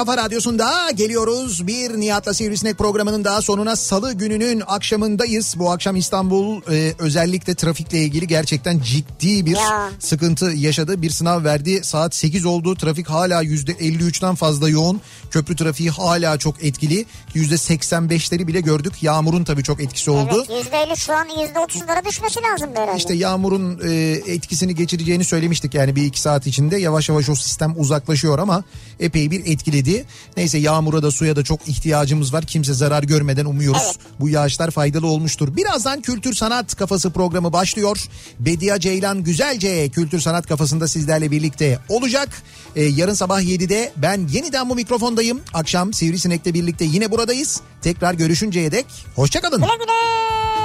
S1: Kafa radyosunda geliyoruz. Bir Nihat'la Sivrisinek programının daha sonuna salı gününün akşamındayız. Bu akşam İstanbul e, özellikle trafikle ilgili gerçekten ciddi bir
S2: Ya.
S1: sıkıntı yaşadı. Bir sınav verdi saat 8 oldu. Trafik hala %53'ten fazla yoğun. Köprü trafiği hala çok etkili. %85'leri bile gördük. Yağmurun tabii çok etkisi oldu.
S2: Evet %50 şu an %30'lara düşmesi lazım herhalde.
S1: İşte yağmurun e, etkisini geçireceğini söylemiştik yani bir iki saat içinde yavaş yavaş o sistem uzaklaşıyor ama epey bir etkiledi. Neyse yağmura da suya da çok ihtiyacımız var. Kimse zarar görmeden umuyoruz.
S2: Evet.
S1: Bu yağışlar faydalı olmuştur. Birazdan Kültür Sanat Kafası programı başlıyor. Bediye Ceylan Güzelce Kültür Sanat Kafası'nda sizlerle birlikte olacak. E, yarın sabah 7'de ben yeniden bu mikrofondayım. Akşam Sivrisinek'le birlikte yine buradayız. Tekrar görüşünceye dek hoşçakalın.
S2: Güle güle.